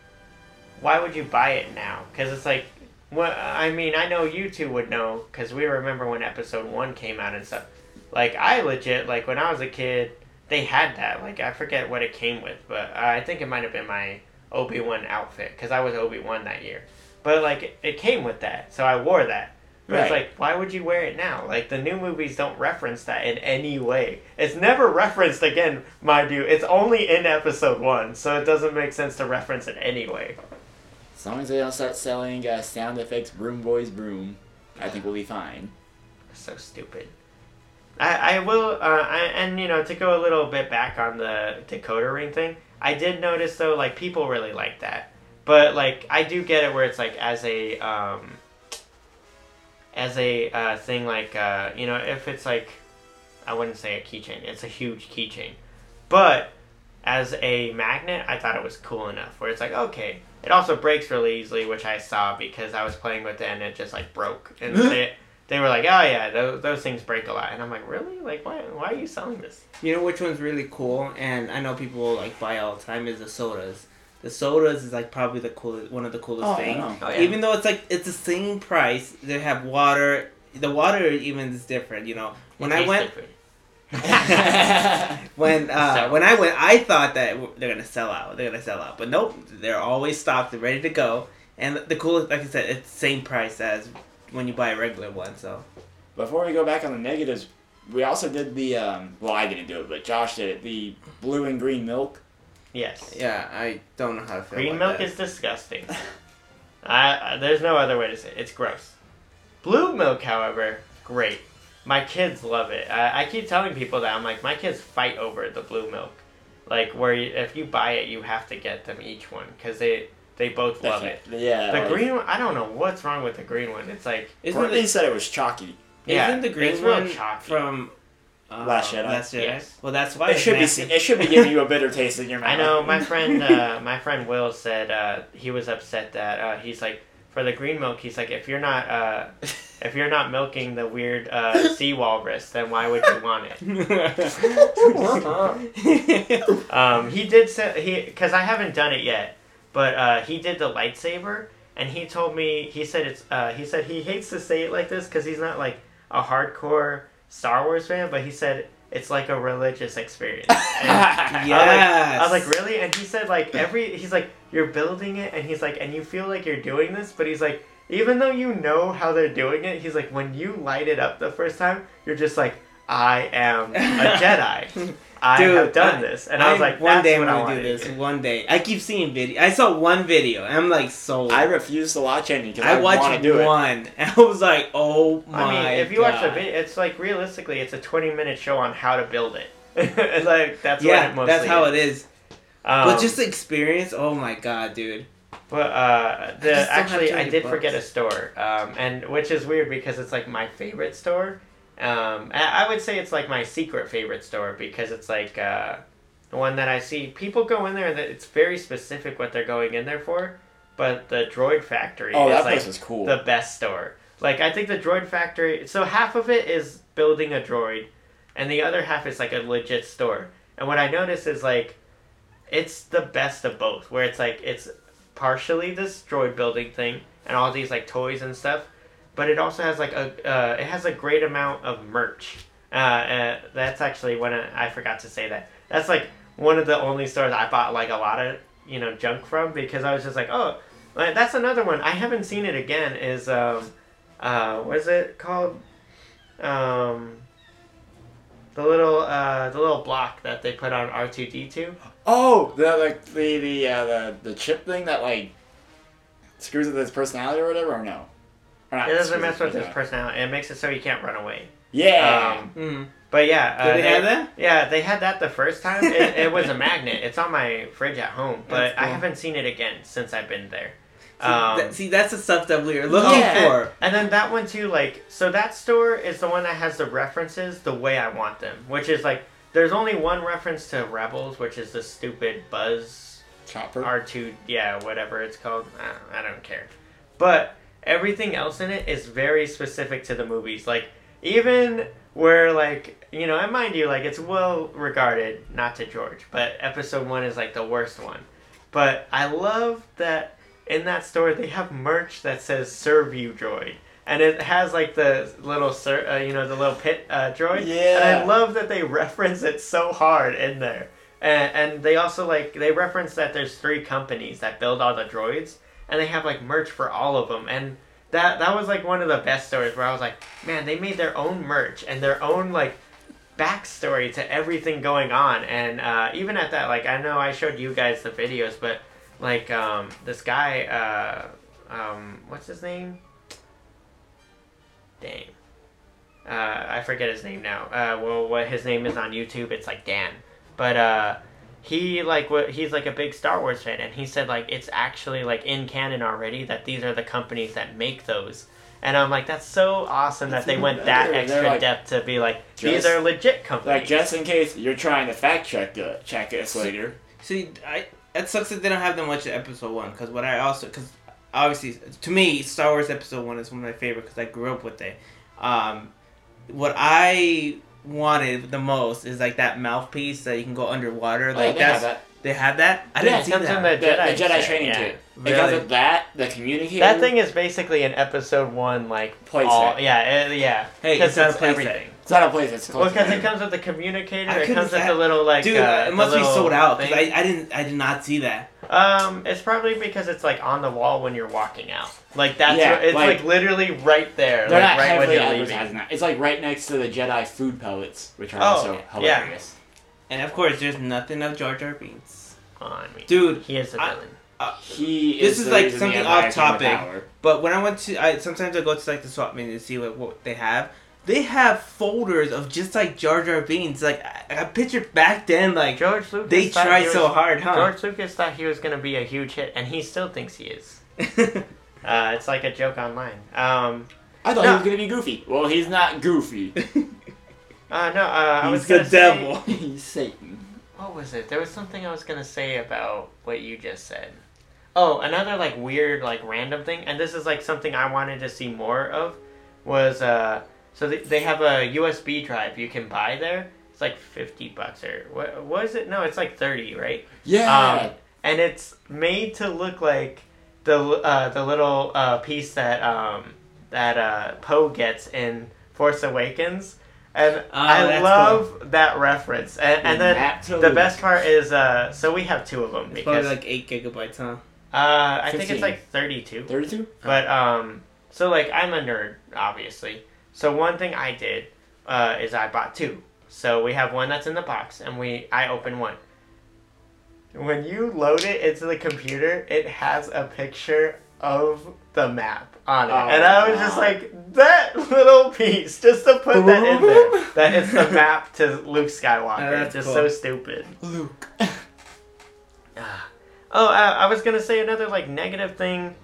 Why would you buy it now? Because it's like, what? I mean, I know you two would know because we remember when Episode One came out and stuff. Like I legit, like when I was a kid, they had that. Like I forget what it came with, but uh, I think it might have been my Obi Wan outfit because I was Obi Wan that year. But like it, it came with that, so I wore that. But it's like, why would you wear it now? Like the new movies don't reference that in any way. It's never referenced again, mind you. It's only in episode one, so it doesn't make sense to reference it anyway. as long as they don't start selling uh, sound effects, broom boys broom, I think we'll be fine. So stupid. I, I will, uh, I, and you know, to go a little bit back on the decoder ring thing, I did notice though, like people really like that, but like I do get it where it's like as a, um, as a uh, thing like uh, you know, if it's like, I wouldn't say a keychain, it's a huge keychain, but as a magnet, I thought it was cool enough where it's like okay. It also breaks really easily, which I saw because I was playing with it and it just like broke. And (laughs) they, they were like, "Oh yeah, those, those things break a lot," and I'm like, "Really? Like, why? Why are you selling this?" You know which one's really cool, and I know people like buy all the time is the sodas. The sodas is like probably the coolest, one of the coolest Oh, I things. know. Oh, yeah. Even though it's like it's the same price, they have water. The water even is different. You know, when It I went, (laughs) when uh, So- when I went, I thought that they're gonna sell out. They're gonna sell out, but nope. They're always stocked. They're ready to go. And the coolest, like I said, it's the same price as when you buy a regular one. So Before we go back on the negatives, we also did the um, well, I didn't do it, but Josh did it. The blue and green milk. Yes. yeah, I don't know how to feel. Green about milk that. is disgusting. (laughs) I, I, there's no other way to say it. It's gross. Blue milk, however, great. My kids love it. I, I keep telling people that I'm like, my kids fight over the blue milk. Like where you, if you buy it, you have to get them each one because they they both love it. Yeah. The like, green one, I don't know what's wrong with the green one. It's like Isn't Courtney it? said it was chalky. Yeah, Isn't the green it's one chalky. from uh, Last Jedi? Last Jedi? Yes. Well, that's why It it's should be it should be giving you a (laughs) bitter taste in your mouth. I know my (laughs) friend, uh, my friend Will said uh, he was upset that uh, he's like for the green milk. He's like, if you're not, uh, (laughs) if you're not milking the weird uh, sea walrus, then why would you want it? Um, he did say he because I haven't done it yet, but uh, he did the lightsaber, and he told me he said it's uh, he said he hates to say it like this because he's not like a hardcore Star Wars fan, but he said it's like a religious experience. (laughs) And I like. I was like, really? And he said like every he's like you're building it, and he's like, and you feel like you're doing this, but he's like. Even though you know how they're doing it, he's like, when you light it up the first time, you're just like, I am a (laughs) Jedi. (laughs) I Dude, have done I- this, and I was like, one day I'm I gonna do this. do." One day, I keep seeing video. I saw one video, and I'm like, sold. I refuse to watch any because I, I watched do it. one, (laughs) and I was like, oh my. I mean, if you watch the video, it's like realistically, it's a 20 minute show on how to build it. (laughs) it's like that's what yeah, it mostly that's how is. it is. Um, but just the experience, oh my god, dude. But uh, the just actually, I did books. forget a store, um, and which is weird because it's like my favorite store. Um, I would say it's like my secret favorite store because it's like uh, the one that I see people go in there and it's very specific what they're going in there for. But the Droid Factory Oh, is that like place is cool. the best store. Like I think the Droid Factory. So half of it is building a droid, and the other half is like a legit store. And what I notice is like, it's the best of both. Where it's like it's partially this droid building thing and all these like toys and stuff, but it also has like a uh, it has a great amount of merch. Uh, uh, that's actually when I, I forgot to say that. That's like one of the only stores I bought like a lot of you know junk from because I was just like, oh, that's another one. I haven't seen it again. Is um, uh, what is it called? Um, the little uh, the little block that they put on R two D two. Oh, the like the the uh, the the chip thing that like screws with his personality or whatever, or no? Or not It doesn't mess with his personality. personality. It makes it so he can't run away. Yeah. Um, Mm. but yeah, uh, Did they have that? Yeah, they had that the first time. It, it was a magnet. It's on my fridge at home, but That's I haven't seen it again since I've been there. See, Um, that- see, that's the stuff that we are looking yeah, for. And, and then that one too, like, so that store is the one that has the references the way I want them, which is like, there's only one reference to Rebels, which is the stupid Buzz Chopper. R2, yeah, whatever it's called. I, I don't care. But everything else in it is very specific to the movies. Like, even where, like, you know, and mind you, like, it's well regarded, not to George, but episode one is, like, the worst one. But I love that in that store they have merch that says "Serv-O-Droid," and it has like the little ser- uh, you know, the little pit uh, droid. Yeah. And I love that they (laughs) reference it so hard in there. And, and they also like they reference that there's three companies that build all the droids, and they have like merch for all of them. And that that was like one of the best stories where I was like, man, they made their own merch and their own like backstory to everything going on. And uh, even at that, like I know I showed you guys the videos, but like um, this guy, uh, um, what's his name? Dang. Uh, I forget his name now. Uh, well, what his name is on YouTube, it's like Dan. But uh, he like what he's like a big Star Wars fan, and he said like it's actually like in canon already that these are the companies that make those. And I'm like, that's so awesome That's that they even went that extra like, depth to be like these just- are legit companies. Like just in case you're trying to fact check uh, check us later. See, I it sucks that they don't have them much of episode one. Because what I also, because obviously to me, Star Wars episode one is one of my favorite because I grew up with it. Um, what I wanted the most is like that mouthpiece that you can go underwater. Oh, Like they have that's that. they had that. I Yeah, didn't see that. in the The, the Jedi, Jedi training yeah. kit. Really? Because of that, the communicator. That thing is basically an episode one like Playset. all yeah it, yeah Hey, because it's not a it's playset. everything. It's not a place. It's Well, because it comes with the communicator, it comes with sa- the little like Dude, uh, it must be sold out because. I, I didn't I did not see that. Um, it's probably because it's like on the wall when you're walking out. Like that's Yeah, what- it's like, like- literally right there, They're like not right when heavily you're advertising leaving. that. It's like right next to the Jedi food pellets, which are Oh, also yeah. hilarious. And of course, there's nothing of Jar Jar Binks. On me, Dude, he is the I- villain. He This is is like something off topic. But when I went to, I sometimes I go to like the swap meet to see what, what they have. They have folders of just like Jar Jar Binks. Like I, I pictured back then, like George Lucas. they thought tried he so was- hard, huh? George Lucas thought he was gonna be a huge hit, and he still thinks he is. (laughs) Uh, it's like a joke online. Um, I thought No. he was gonna be Goofy. Well, he's not Goofy. (laughs) Uh, no, uh, I was He's the gonna say- devil. (laughs) he's Satan. What was it? There was something I was gonna say about what you just said. Oh, another like weird, like random thing, and this is like something I wanted to see more of, was uh, so they, they have a USB drive you can buy there. It's like fifty bucks or what? Was it? No, it's like thirty, right? Yeah. Um, and it's made to look like the uh, the little uh, piece that um, that uh, Poe gets in Force Awakens, and I Oh, that's love that reference. And, and then the best part is, uh, so we have two of them It's because like eight gigabytes, huh? uh, I think it's like thirty-two. Thirty-two. But um, so like I'm a nerd, obviously. So one thing I did uh, is I bought two. So we have one that's in the box, and we I open one. When you load it into the computer, it has a picture of the map on it, Oh, and I was just like, that little piece, just to put that in there, (laughs) that it's the map to Luke Skywalker. Oh, that's just cool. so stupid. Luke. Ah. Oh, uh, I was gonna say another like negative thing.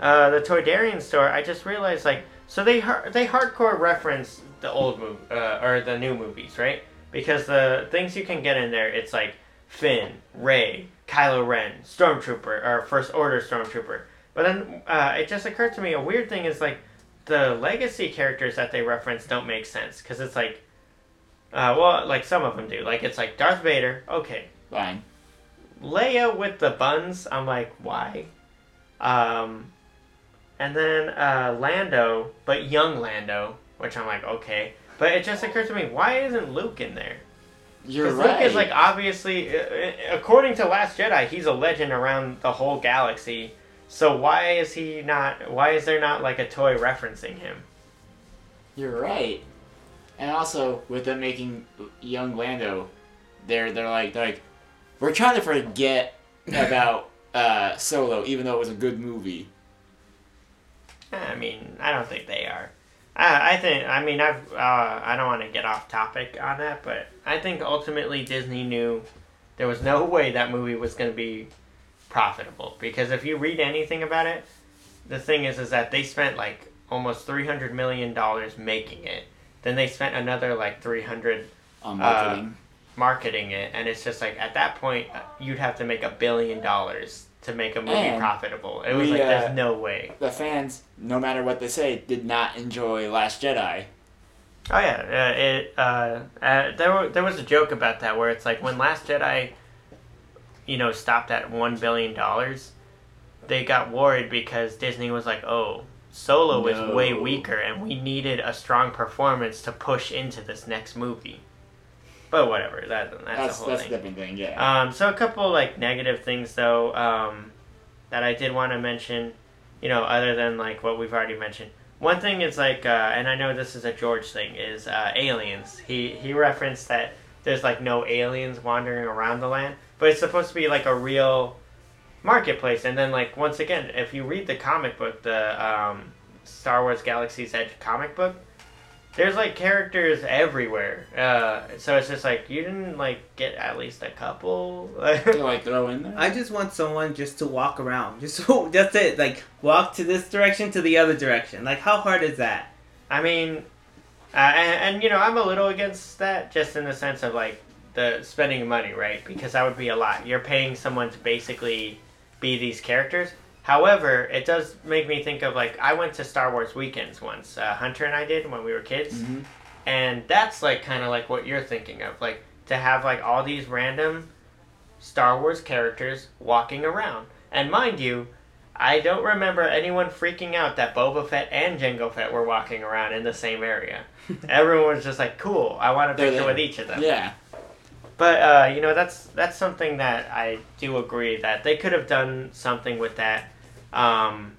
Uh, the Toydarian store. I just realized like so they they hardcore reference the old movie uh, or the new movies, right? Because the things you can get in there, it's like Finn, Rey, Kylo Ren, Stormtrooper, or First Order Stormtrooper. But then uh, it just occurred to me a weird thing is like the legacy characters that they reference don't make sense because it's like, uh, well, like some of them do. Like it's like Darth Vader, okay, Fine. Leia with the buns, I'm like, why? Um, and then uh, Lando, but young Lando, which I'm like, okay. But it just occurred to me, why isn't Luke in there? You're Because right. Luke is like obviously, uh, uh, according to Last Jedi, he's a legend around the whole galaxy. So why is he not? Why is there not like a toy referencing him? You're right. And also with them making young Lando, they're they're like they're like we're trying to forget (laughs) about uh, Solo, even though it was a good movie. I mean, I don't think they are. I, I think. I mean, I've. Uh, I don't want to get off topic on that, but I think ultimately Disney knew there was no (laughs) way that movie was going to be profitable because if you read anything about it, the thing is, is that they spent like almost three hundred million dollars making it. Then they spent another like three hundred On marketing. marketing it, and it's just like at that point uh, you'd have to make a billion dollars to make a movie And profitable. It was we, like uh, there's no way. the fans, no matter what they say, did not enjoy Last Jedi. Oh yeah, uh, it uh, uh, there were, there was a joke about that where it's like when Last Jedi, you know, stopped at one billion dollars, they got worried because Disney was like, oh, Solo was No. way weaker, and we needed a strong performance to push into this next movie. But whatever, that that's, That's the whole that's thing. different thing. Yeah. Um, so a couple like negative things though um, that I did want to mention, you know, other than like what we've already mentioned. One thing is like, uh, and I know this is a George thing, is uh, aliens. He he referenced that there's like no aliens wandering around the land, but it's supposed to be like a real marketplace. And then like once again, if you read the comic book, the um, Star Wars Galaxy's Edge comic book, there's like characters everywhere. Uh, so it's just like you didn't like get at least a couple. (laughs) to like throw in there. I just want someone just to walk around. (laughs) Just so that's it. Like walk to this direction to the other direction. Like how hard is that? I mean, uh, and, and you know, I'm a little against that, just in the sense of like the spending money, right? Because that would be a lot. You're paying someone to basically be these characters. However, it does make me think of like I went to Star Wars weekends once. Uh, Hunter and I did when we were kids, Mhm. and that's like kind of like what you're thinking of, like to have like all these random Star Wars characters walking around. And mind you, I don't remember anyone freaking out that Boba Fett and Jango Fett were walking around in the same area. (laughs) Everyone was just like, "Cool, I want a picture there. with each of them." Yeah. But uh, you know, that's that's something that I do agree that they could have done something with that. Um,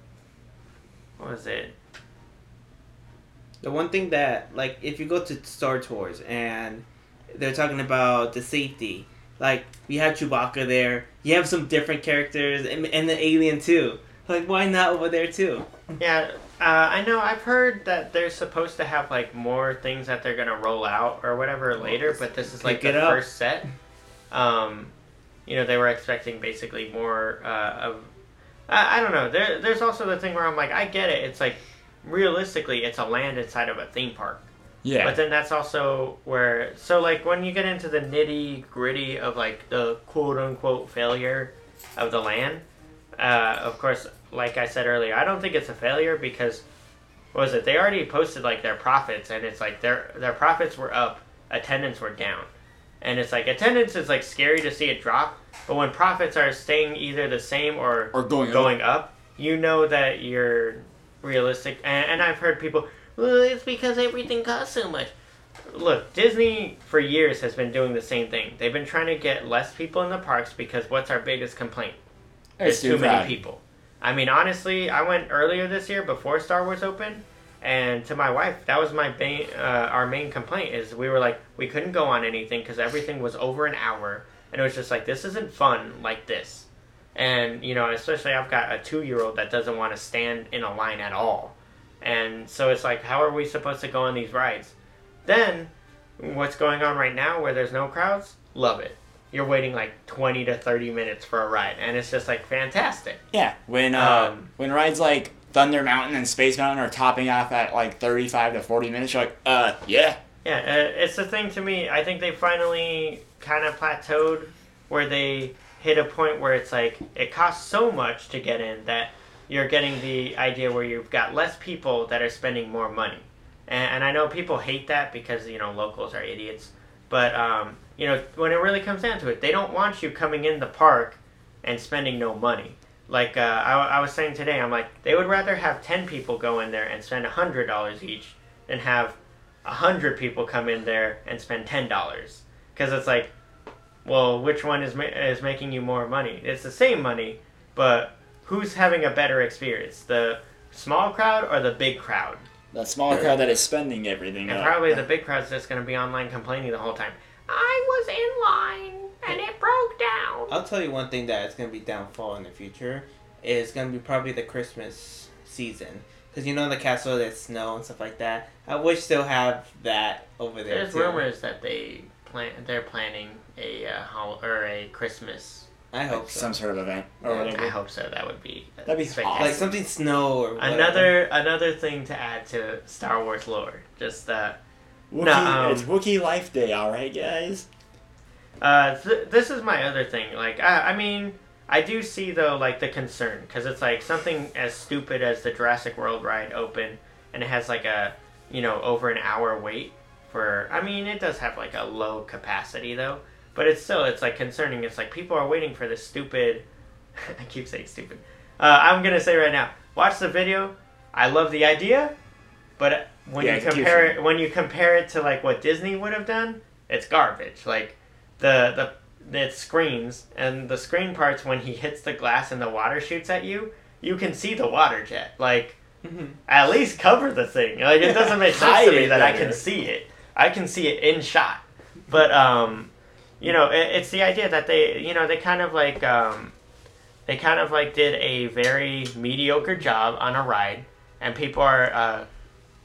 what was it? The one thing that like if you go to Star Tours and they're talking about the safety, like you have Chewbacca there, you have some different characters and, and the alien too. Like why not over there too? Yeah, uh, I know. I've heard that they're supposed to have like more things that they're gonna roll out or whatever later, but this is like the up. first set. Um, you know, they were expecting basically more uh, of. I, I don't know. There, there's also the thing where I'm like, I get it. It's like realistically, it's a land inside of a theme park. Yeah. But then that's also where so like when you get into the nitty gritty of like the quote unquote failure of the land, uh, of course, like I said earlier, I don't think it's a failure because what was it? They already posted like their profits and it's like their their profits were up, attendance were down. And it's like attendance is like scary to see it drop, but when profits are staying either the same or Or going up. going up, you know that you're realistic. And, and I've heard people, well, it's because everything costs so much. Look, Disney for years has been doing the same thing. They've been trying to get less people in the parks because what's our biggest complaint? It's too many people. I mean, honestly, I went earlier this year before Star Wars opened, and to my wife, that was my main, uh, our main complaint is we were like we couldn't go on anything because everything was over an hour, and it was just like this isn't fun like this, and you know, especially I've got a two year old that doesn't want to stand in a line at all, and so it's like how are we supposed to go on these rides? Then, what's going on right now where there's no crowds? Love it. You're waiting like 20 to 30 minutes for a ride, and it's just like fantastic. Yeah, when uh, Um, when rides like Thunder Mountain and Space Mountain are topping off at like thirty five to forty minutes, you're like, uh, yeah, Yeah, uh, it's the thing to me. I think they finally kind of plateaued where they hit a point where it's like it costs so much to get in that you're getting the idea where you've got less people that are spending more money. And, and I know people hate that because, you know, locals are idiots. But, um, you know, when it really comes down to it, they don't want you coming in the park and spending no money. Like uh, I, I was saying today, I'm like, they would rather have 10 people go in there and spend $100 each than have a hundred people come in there and spend ten dollars because it's like, well, which one is ma- is making you more money? It's the same money, but who's having a better experience, the small crowd or the big crowd? the small crowd that is spending everything. And up. probably the big crowd's just gonna be online complaining the whole time. I was in line and it broke down. I'll tell you one thing that is going to be downfall in the future is going to be probably the Christmas season. Because you know the castle that's snow and stuff like that. I wish they'll have that over there. There's too. rumors that they plan they're planning a uh, hol- or a Christmas. I hope so. some sort of event or Yeah. whatever. I hope so. That would be That'd be spectacular. like something snow or whatever. Another another thing to add to Star Wars lore. Just uh, Wookiee, No, um, it's Wookiee Life Day, all right, guys. Uh, th- this is my other thing. Like, I, I mean, I do see though, like the concern because it's like something as stupid as the Jurassic World ride open, and it has like a you know over an hour wait for. I mean, it does have like a low capacity though, but it's still it's like concerning. It's like people are waiting for this stupid. (laughs) I keep saying stupid. Uh, I'm gonna say right now, watch the video. I love the idea, but when Yeah, you compare it when you compare it to like what Disney would have done, it's garbage. Like the the it screens and the screen parts when he hits the glass and the water shoots at you, you can see the water jet. Like Mhm. at least cover the thing. Like it doesn't (laughs) make sense to me that I can see it. I can see it in shot. But um you know, it, it's the idea that they you know, they kind of like um they kind of like did a very mediocre job on a ride and people are uh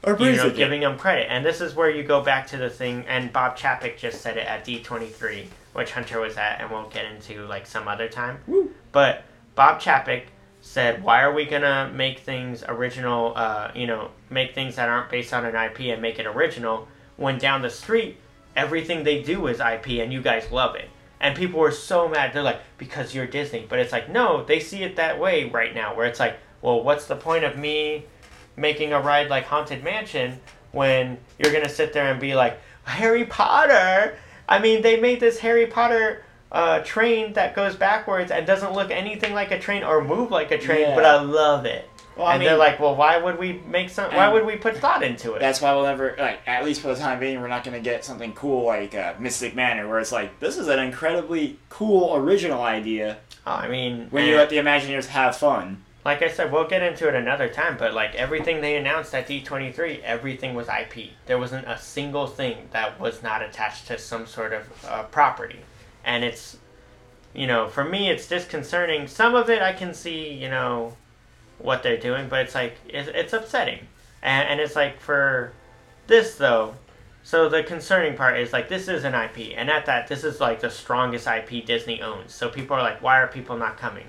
Or you know, giving them credit. And this is where you go back to the thing, and Bob Chapek just said it at D23, which Hunter was at, and we'll get into like some other time. Woo. But Bob Chapek said, why are we gonna make things original, uh, you know, make things that aren't based on an IP and make it original, when down the street, everything they do is IP and you guys love it. And people were so mad. They're like, because you're Disney. But it's like, no, they see it that way right now, where it's like, well, what's the point of me making a ride like Haunted Mansion when you're gonna sit there and be like Harry Potter. I mean, they made this Harry Potter uh, train that goes backwards and doesn't look anything like a train or move like a train, Yeah. but I love it. Well, I and mean, they're like, well, why would we make some? Why would we put thought into it? that's why we'll never, like, at least for the time being, we're not going to get something cool like uh, Mystic Manor, where it's like, this is an incredibly cool original idea oh, I mean, when you eh, let the Imagineers have fun. Like I said, we'll get into it another time. But like everything they announced at D23, everything was IP. There wasn't a single thing that was not attached to some sort of uh, property, and it's, you know, for me, it's disconcerting. Some of it I can see, you know, what they're doing, but it's like it's, it's upsetting, and, and it's like for this though. So the concerning part is like this is an IP, and at that, this is like the strongest IP Disney owns. So people are like, why are people not coming?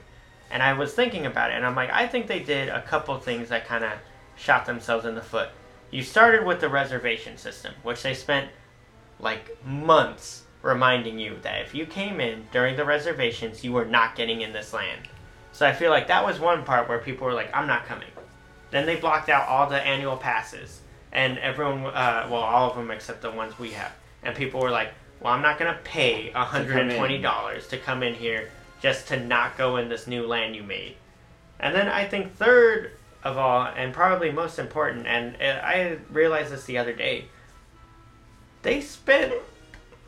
And I was thinking about it, and I'm like, I think they did a couple things that kind of shot themselves in the foot. You started with the reservation system, which they spent like months reminding you that if you came in during the reservations, you were not getting in this land. So I feel like that was one part where people were like, I'm not coming. Then they blocked out all the annual passes, and everyone, uh, well, all of them except the ones we have. And people were like, well, I'm not going to pay $120 to come in here just to not go in this new land you made. And then I think third of all, and probably most important, and uh, I realized this the other day, they spent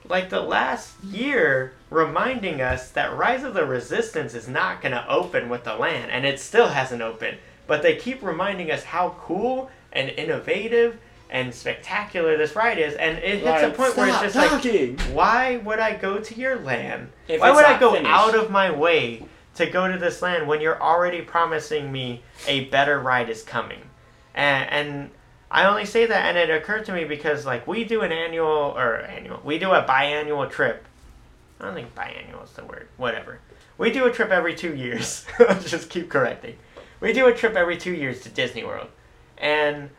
like the last year reminding us that Rise of the Resistance is not going to open with the land, and it still hasn't opened. But they keep reminding us how cool and innovative and spectacular this ride is, and it hits a point where it's just talking. like, why would I go to your land? If why would I go finished. out of my way to go to this land when you're already promising me a better ride is coming? And, and I only say that, and it occurred to me because like we do an annual or annual, we do a biannual trip. I don't think biannual is the word. Whatever. We do a trip every two years. (laughs) Just keep correcting. We do a trip every two years to Disney World, and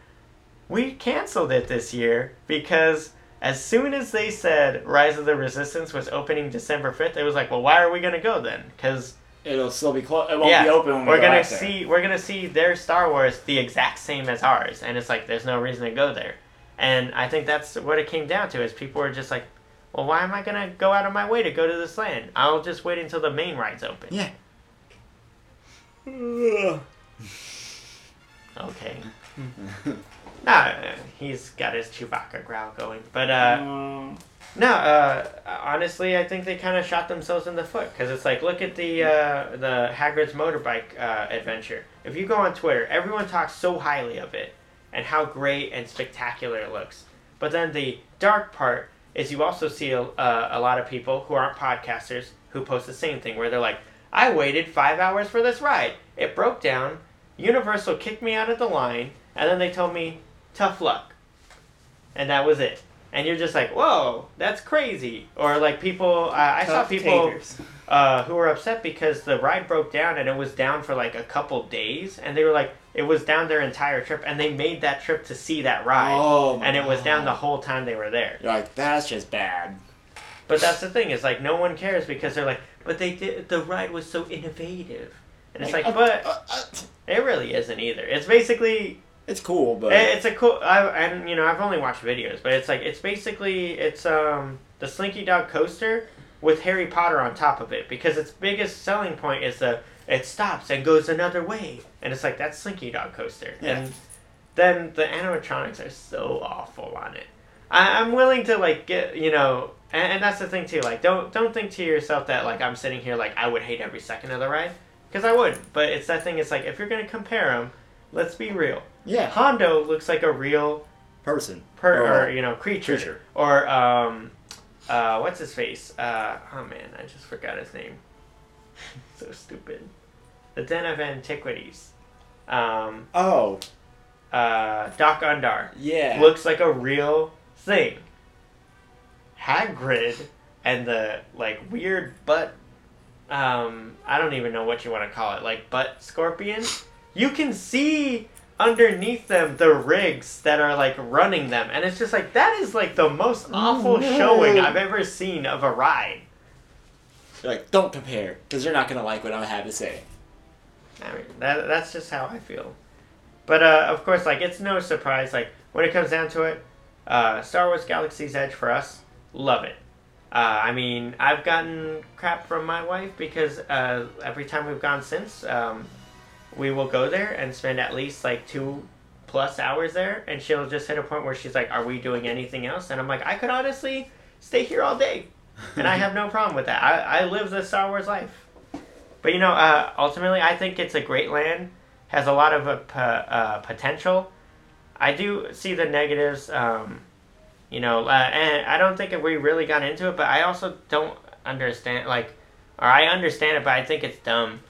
we canceled it this year because as soon as they said Rise of the Resistance was opening December fifth, it was like, well, why are we gonna go then? Because It'll still be closed. It won't yeah, be open when we we're go gonna out there. see we're gonna see their Star Wars the exact same as ours, and it's like there's no reason to go there. And I think that's what it came down to is people were just like, well, why am I gonna go out of my way to go to this land? I'll just wait until the main ride's open. Yeah. (laughs) Okay. (laughs) nah, he's got his Chewbacca growl going, but uh. Um, No, uh, honestly, I think they kind of shot themselves in the foot because it's like, look at the uh, the Hagrid's motorbike uh, adventure. If you go on Twitter, everyone talks so highly of it and how great and spectacular it looks. But then the dark part is you also see a, uh, a lot of people who aren't podcasters who post the same thing where they're like, I waited five hours for this ride. It broke down. Universal kicked me out of the line, and then they told me, tough luck. And that was it and you're just like, "Whoa, that's crazy!" Or like people, uh, I saw people uh, who were upset because the ride broke down and it was down for like a couple days, and they were like, it was down their entire trip, and they made that trip to see that ride, Oh and it was down the whole time they were there. You're like, that's just bad. But that's the thing is like no one cares because they're like, but they did the ride was so innovative, and it's like, uh, but uh, uh, it really isn't either. It's basically it's cool, but It's a cool. I and you know I've only watched videos, but it's like it's basically it's um the Slinky Dog coaster with Harry Potter on top of it because its biggest selling point is the it stops and goes another way, and it's like that's Slinky Dog coaster, Yeah. and then the animatronics are so awful on it. I, I'm willing to like get you know, and, and that's the thing too. Like don't don't think to yourself that like I'm sitting here like I would hate every second of the ride because I would, but it's that thing. It's like if you're gonna compare them, let's be real. Yeah, Hondo looks like a real person. per Or- or you know creature, creature. or um, uh, what's his face? Uh, oh man, I just forgot his name. (laughs) so stupid. The Den of Antiquities. Um, Oh, uh, Dok-Ondar yeah. looks like a real thing. Hagrid and the like weird butt. Um, I don't even know what you want to call it, like butt scorpion. You can see underneath them the rigs that are like running them, and it's just like that is like the most awful no. showing I've ever seen of a ride. You're like, don't compare, because you're not gonna like what I have to say. I mean, that, that's just how I feel. But uh, of course, like it's no surprise. Like when it comes down to it, uh, Star Wars Galaxy's Edge for us, love it. Uh, I mean, I've gotten crap from my wife because uh, every time we've gone since, um, we will go there and spend at least like two plus hours there, and she'll just hit a point where she's like, "Are we doing anything else?" And I'm like, "I could honestly stay here all day, and I have no problem with that. I, I live the Star Wars life." But you know, uh, ultimately, I think it's a great land. Has a lot of uh, potential. I do see the negatives. Um, you know, uh, and I don't think we really got into it. But I also don't understand, like, or I understand it, but I think it's dumb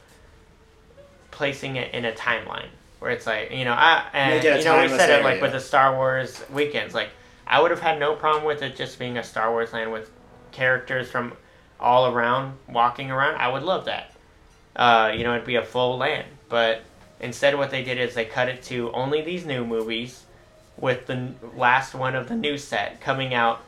placing it in a timeline where it's like, you know, I and you know we said it like with the Star Wars weekends. Like, I would have had no problem with it just being a Star Wars land with characters from all around walking around. I would love that. Uh, you know, it'd be a full land, but Instead, what they did is they cut it to only these new movies, with the last one of the new set coming out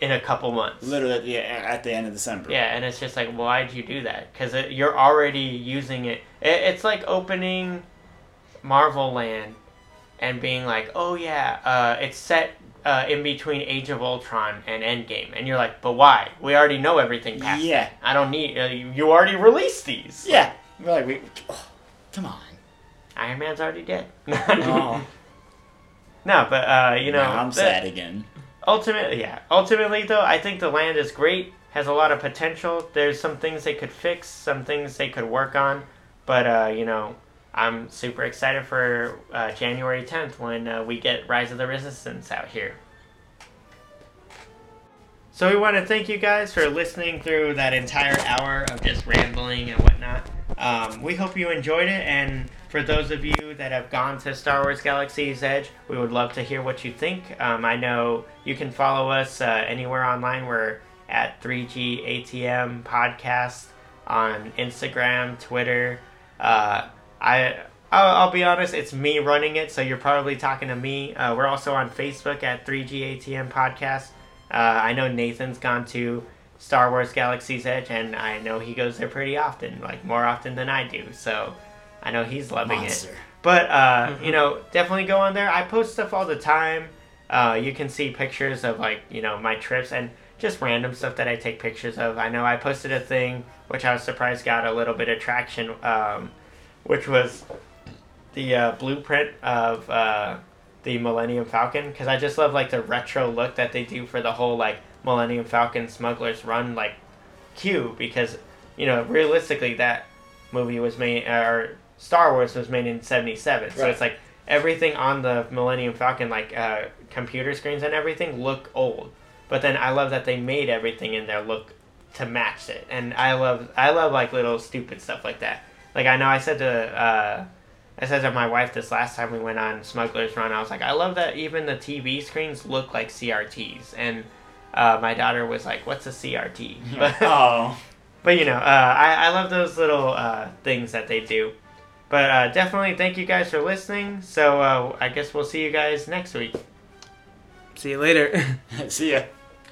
in a couple months. Literally, at the, at the end of December. Yeah, and it's just like, why'd you do that? Because you're already using it. it. It's like opening Marvel Land and being like, oh yeah, uh, it's set uh, in between Age of Ultron and Endgame, and you're like, but why? We already know everything past. Yeah. that. I don't need. Uh, you already released these. Yeah. We're like, we, oh, come on. Iron Man's already dead. (laughs) Oh, no, but uh, you know, now I'm sad again. Ultimately, yeah. Ultimately, though, I think the land is great. Has a lot of potential. There's some things they could fix, some things they could work on, but uh, you know, I'm super excited for uh, January 10th when uh, we get Rise of the Resistance out here. So we want to thank you guys for listening through that entire hour of just rambling and whatnot. Um, we hope you enjoyed it, and for those of you that have gone to Star Wars Galaxy's Edge, we would love to hear what you think. Um, I know you can follow us uh, anywhere online. We're at 3G ATM Podcast on Instagram, Twitter. Uh, I I'll, I'll be honest, it's me running it, so you're probably talking to me. Uh, we're also on Facebook at 3G ATM Podcast. Uh, I know Nathan's gone to Star Wars Galaxy's Edge, and I know he goes there pretty often, like more often than I do. So I know he's loving Monster. it. But uh, you know, definitely go on there. I post stuff all the time. Uh, you can see pictures of like you know my trips and just random stuff that I take pictures of. I know I posted a thing which I was surprised got a little bit of traction, um, which was the uh, blueprint of uh, the Millennium Falcon because I just love like the retro look that they do for the whole like Millennium Falcon Smugglers Run like queue because you know realistically that movie was made or Star Wars was made in '77, so Right. it's like everything on the Millennium Falcon like uh, computer screens and everything look old, but then I love that they made everything in there look to match it, and I love I love like little stupid stuff like that. Like I know I said to. Uh, I said to my wife this last time we went on Smuggler's Run. I was like, I love that even the TV screens look like CRTs, and uh, my daughter was like, "What's a CRT?" But (laughs) (laughs) oh. but you know, uh, I I love those little uh, things that they do. But uh, definitely, thank you guys for listening. So uh, I guess we'll see you guys next week. See you later. (laughs) See ya.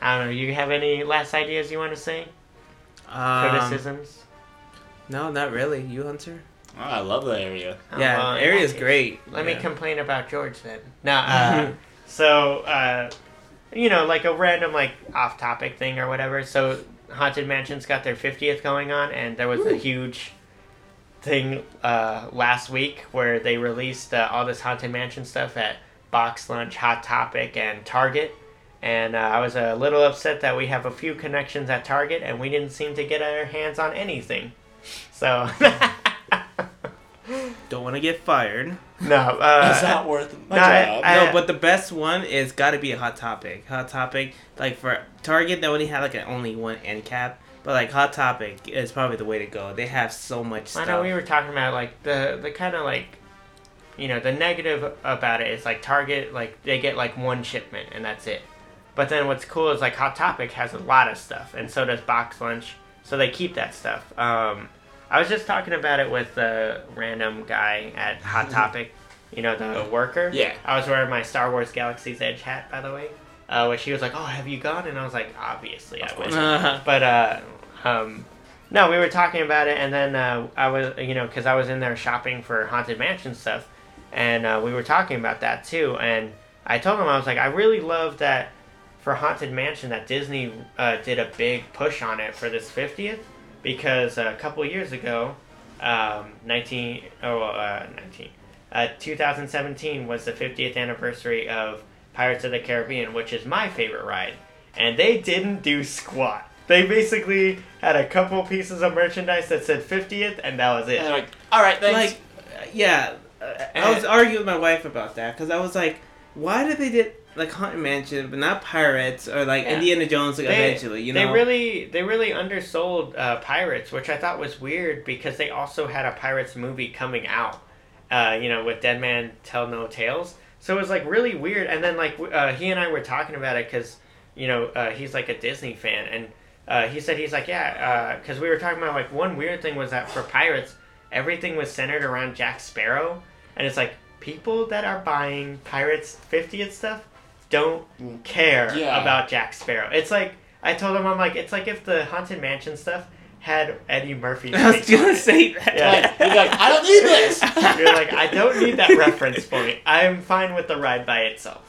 I don't know. You have any last ideas you want to say? um, Criticisms? no, not really. You, Hunter? Oh, I love the area. Oh, yeah, well, in area's great. Let me complain about George then. No, uh, (laughs) so uh, you know, like a random like off-topic thing or whatever. So Haunted Mansion's got their fiftieth going on, and there was a huge thing uh, last week where they released uh, all this Haunted Mansion stuff at Box Lunch, Hot Topic, and Target. And uh, I was a little upset that we have a few connections at Target, and we didn't seem to get our hands on anything. So. (laughs) Don't want to get fired. No, uh, It's not worth my no, job. I- no, but the best one is got to be a hot topic. Hot topic, like for Target, they only had like an only one end cap, but like hot topic is probably the way to go. They have so much Stuff. I know we were talking about like the the kind of like, you know, the negative about it is like Target like they get like one shipment and that's it. But then what's cool is like Hot Topic has a lot of stuff, and so does Box Lunch. So they keep that stuff. Um, I was just talking about it with the random guy at Hot (laughs) Topic, you know, the worker. Yeah. I was wearing my Star Wars Galaxy's Edge hat, by the way. Uh, which he was like, "Oh, have you gone?" And I was like, "Obviously, I Of went." course. Uh, (laughs) But uh, um, no, we were talking about it, and then uh, I was, you know, because I was in there shopping for haunted mansion stuff, and uh, we were talking about that too. And I told him I was like, I really love that for haunted mansion that Disney uh, did a big push on it for this fiftieth, because a couple years ago, um, nineteen oh uh, nineteen. Uh, 2017 was the 50th anniversary of Pirates of the Caribbean, which is my favorite ride. And they didn't do squat. They basically had a couple pieces of merchandise that said 50th, and that was And they're it. like, all right, thanks. like, yeah, uh, I was arguing with my wife about that because I was like, why did they did like Haunted Mansion but not Pirates or like Yeah. Indiana Jones like, They- eventually? You know, They really, they really undersold uh, Pirates, which I thought was weird because they also had a Pirates movie coming out. Uh, you know, with Dead Man Tell No Tales. So it was like really weird. And then like uh, he and I were talking about it because you know uh, he's like a Disney fan, and uh, he said he's like yeah because we were talking about like one weird thing was that for Pirates everything was centered around Jack Sparrow, and it's like people that are buying Pirates 50th stuff don't care Yeah. about Jack Sparrow. It's like I told him I'm like it's like if the Haunted Mansion stuff had Eddie Murphy. I was face gonna it. say that. Yeah. Like, like, I don't need this. (laughs) You're like, I don't need that reference point. I'm fine with the ride by itself.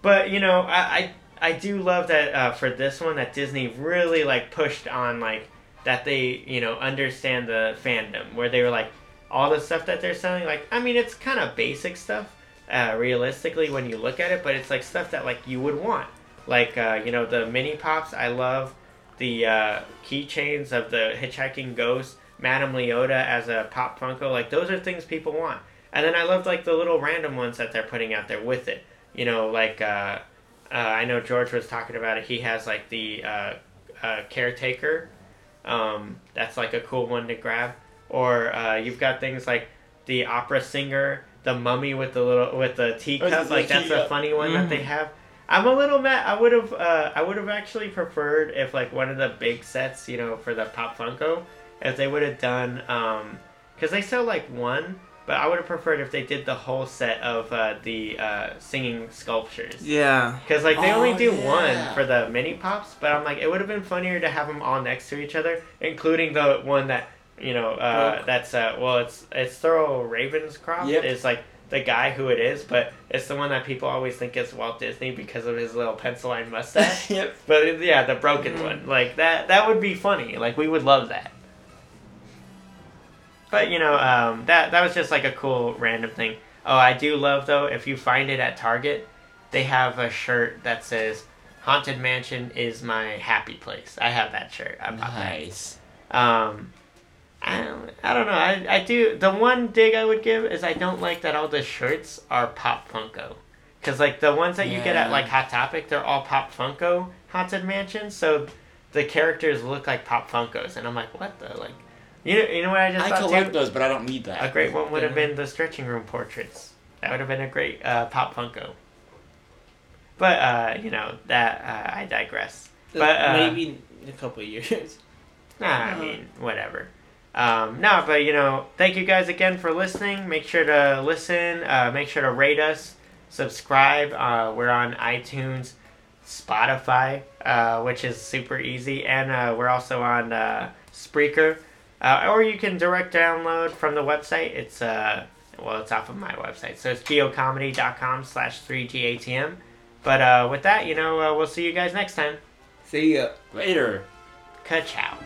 But you know, I I, I do love that uh, for this one that Disney really like pushed on like that they you know understand the fandom where they were like all the stuff that they're selling. Like I mean, it's kind of basic stuff. Uh, realistically, when you look at it, but it's like stuff that like you would want. Like uh, you know the mini pops. I love the uh, keychains of the hitchhiking ghost, Madame Leota as a pop Funko. Like those are things people want. And then I love like the little random ones that they're putting out there with it. You know, like uh, uh, I know George was talking about it. He has like the uh, uh, caretaker. Um, that's like a cool one to grab. Or uh, you've got things like the opera singer, the mummy with the little with the teacup. the Like that's a funny one that Mhm. they have. I'm a little mad. I would have uh, I would have actually preferred if like one of the big sets, you know, for the Pop Funko, if they would have done um, because they sell like one, but I would have preferred if they did the whole set of uh, the uh, singing sculptures. Yeah. Because like they only Oh, do yeah. one for the mini pops, but I'm like it would have been funnier to have them all next to each other, including the one that you know uh, that's uh, well it's it's Thurl Ravenscroft Yep. is like the guy who it is, but it's the one that people always think is Walt Disney because of his little pencil line mustache. (laughs) yep. but yeah, the broken Mhm. one like that that would be funny. Like we would love that. But you know, um, that that was just like a cool random thing. Oh, I do love though if you find it at Target, they have a shirt that says "Haunted Mansion is my happy place." I have that shirt. I bought Nice. that. Um, I don't, I don't know. I, I do. The one dig I would give is I don't like that all the shirts are Pop Funko. Because, like, the ones that you get at, like, Hot Topic, they're all Pop Funko Haunted Mansion. So the characters look like Pop Funkos. And I'm like, what the? Like, you know, you know what I just I thought, collect too? those, but I don't need that. A great one would have Yeah. been the stretching room portraits. That would have been a great uh, Pop Funko. But, uh, you know, that, uh, I digress. But, uh, maybe in a couple of years. Nah, I mean, whatever. Um, no, but you know, thank you guys again for listening. Make sure to listen. Uh, make sure to rate us, subscribe. Uh, we're on iTunes, Spotify, uh, which is super easy, and uh, we're also on uh, Spreaker. Uh, or you can direct download from the website. It's uh, well, it's off of my website, so it's geocomedy.com slash 3gatm. But uh, with that, you know, uh, we'll see you guys next time. See ya. Later. Ka-chow.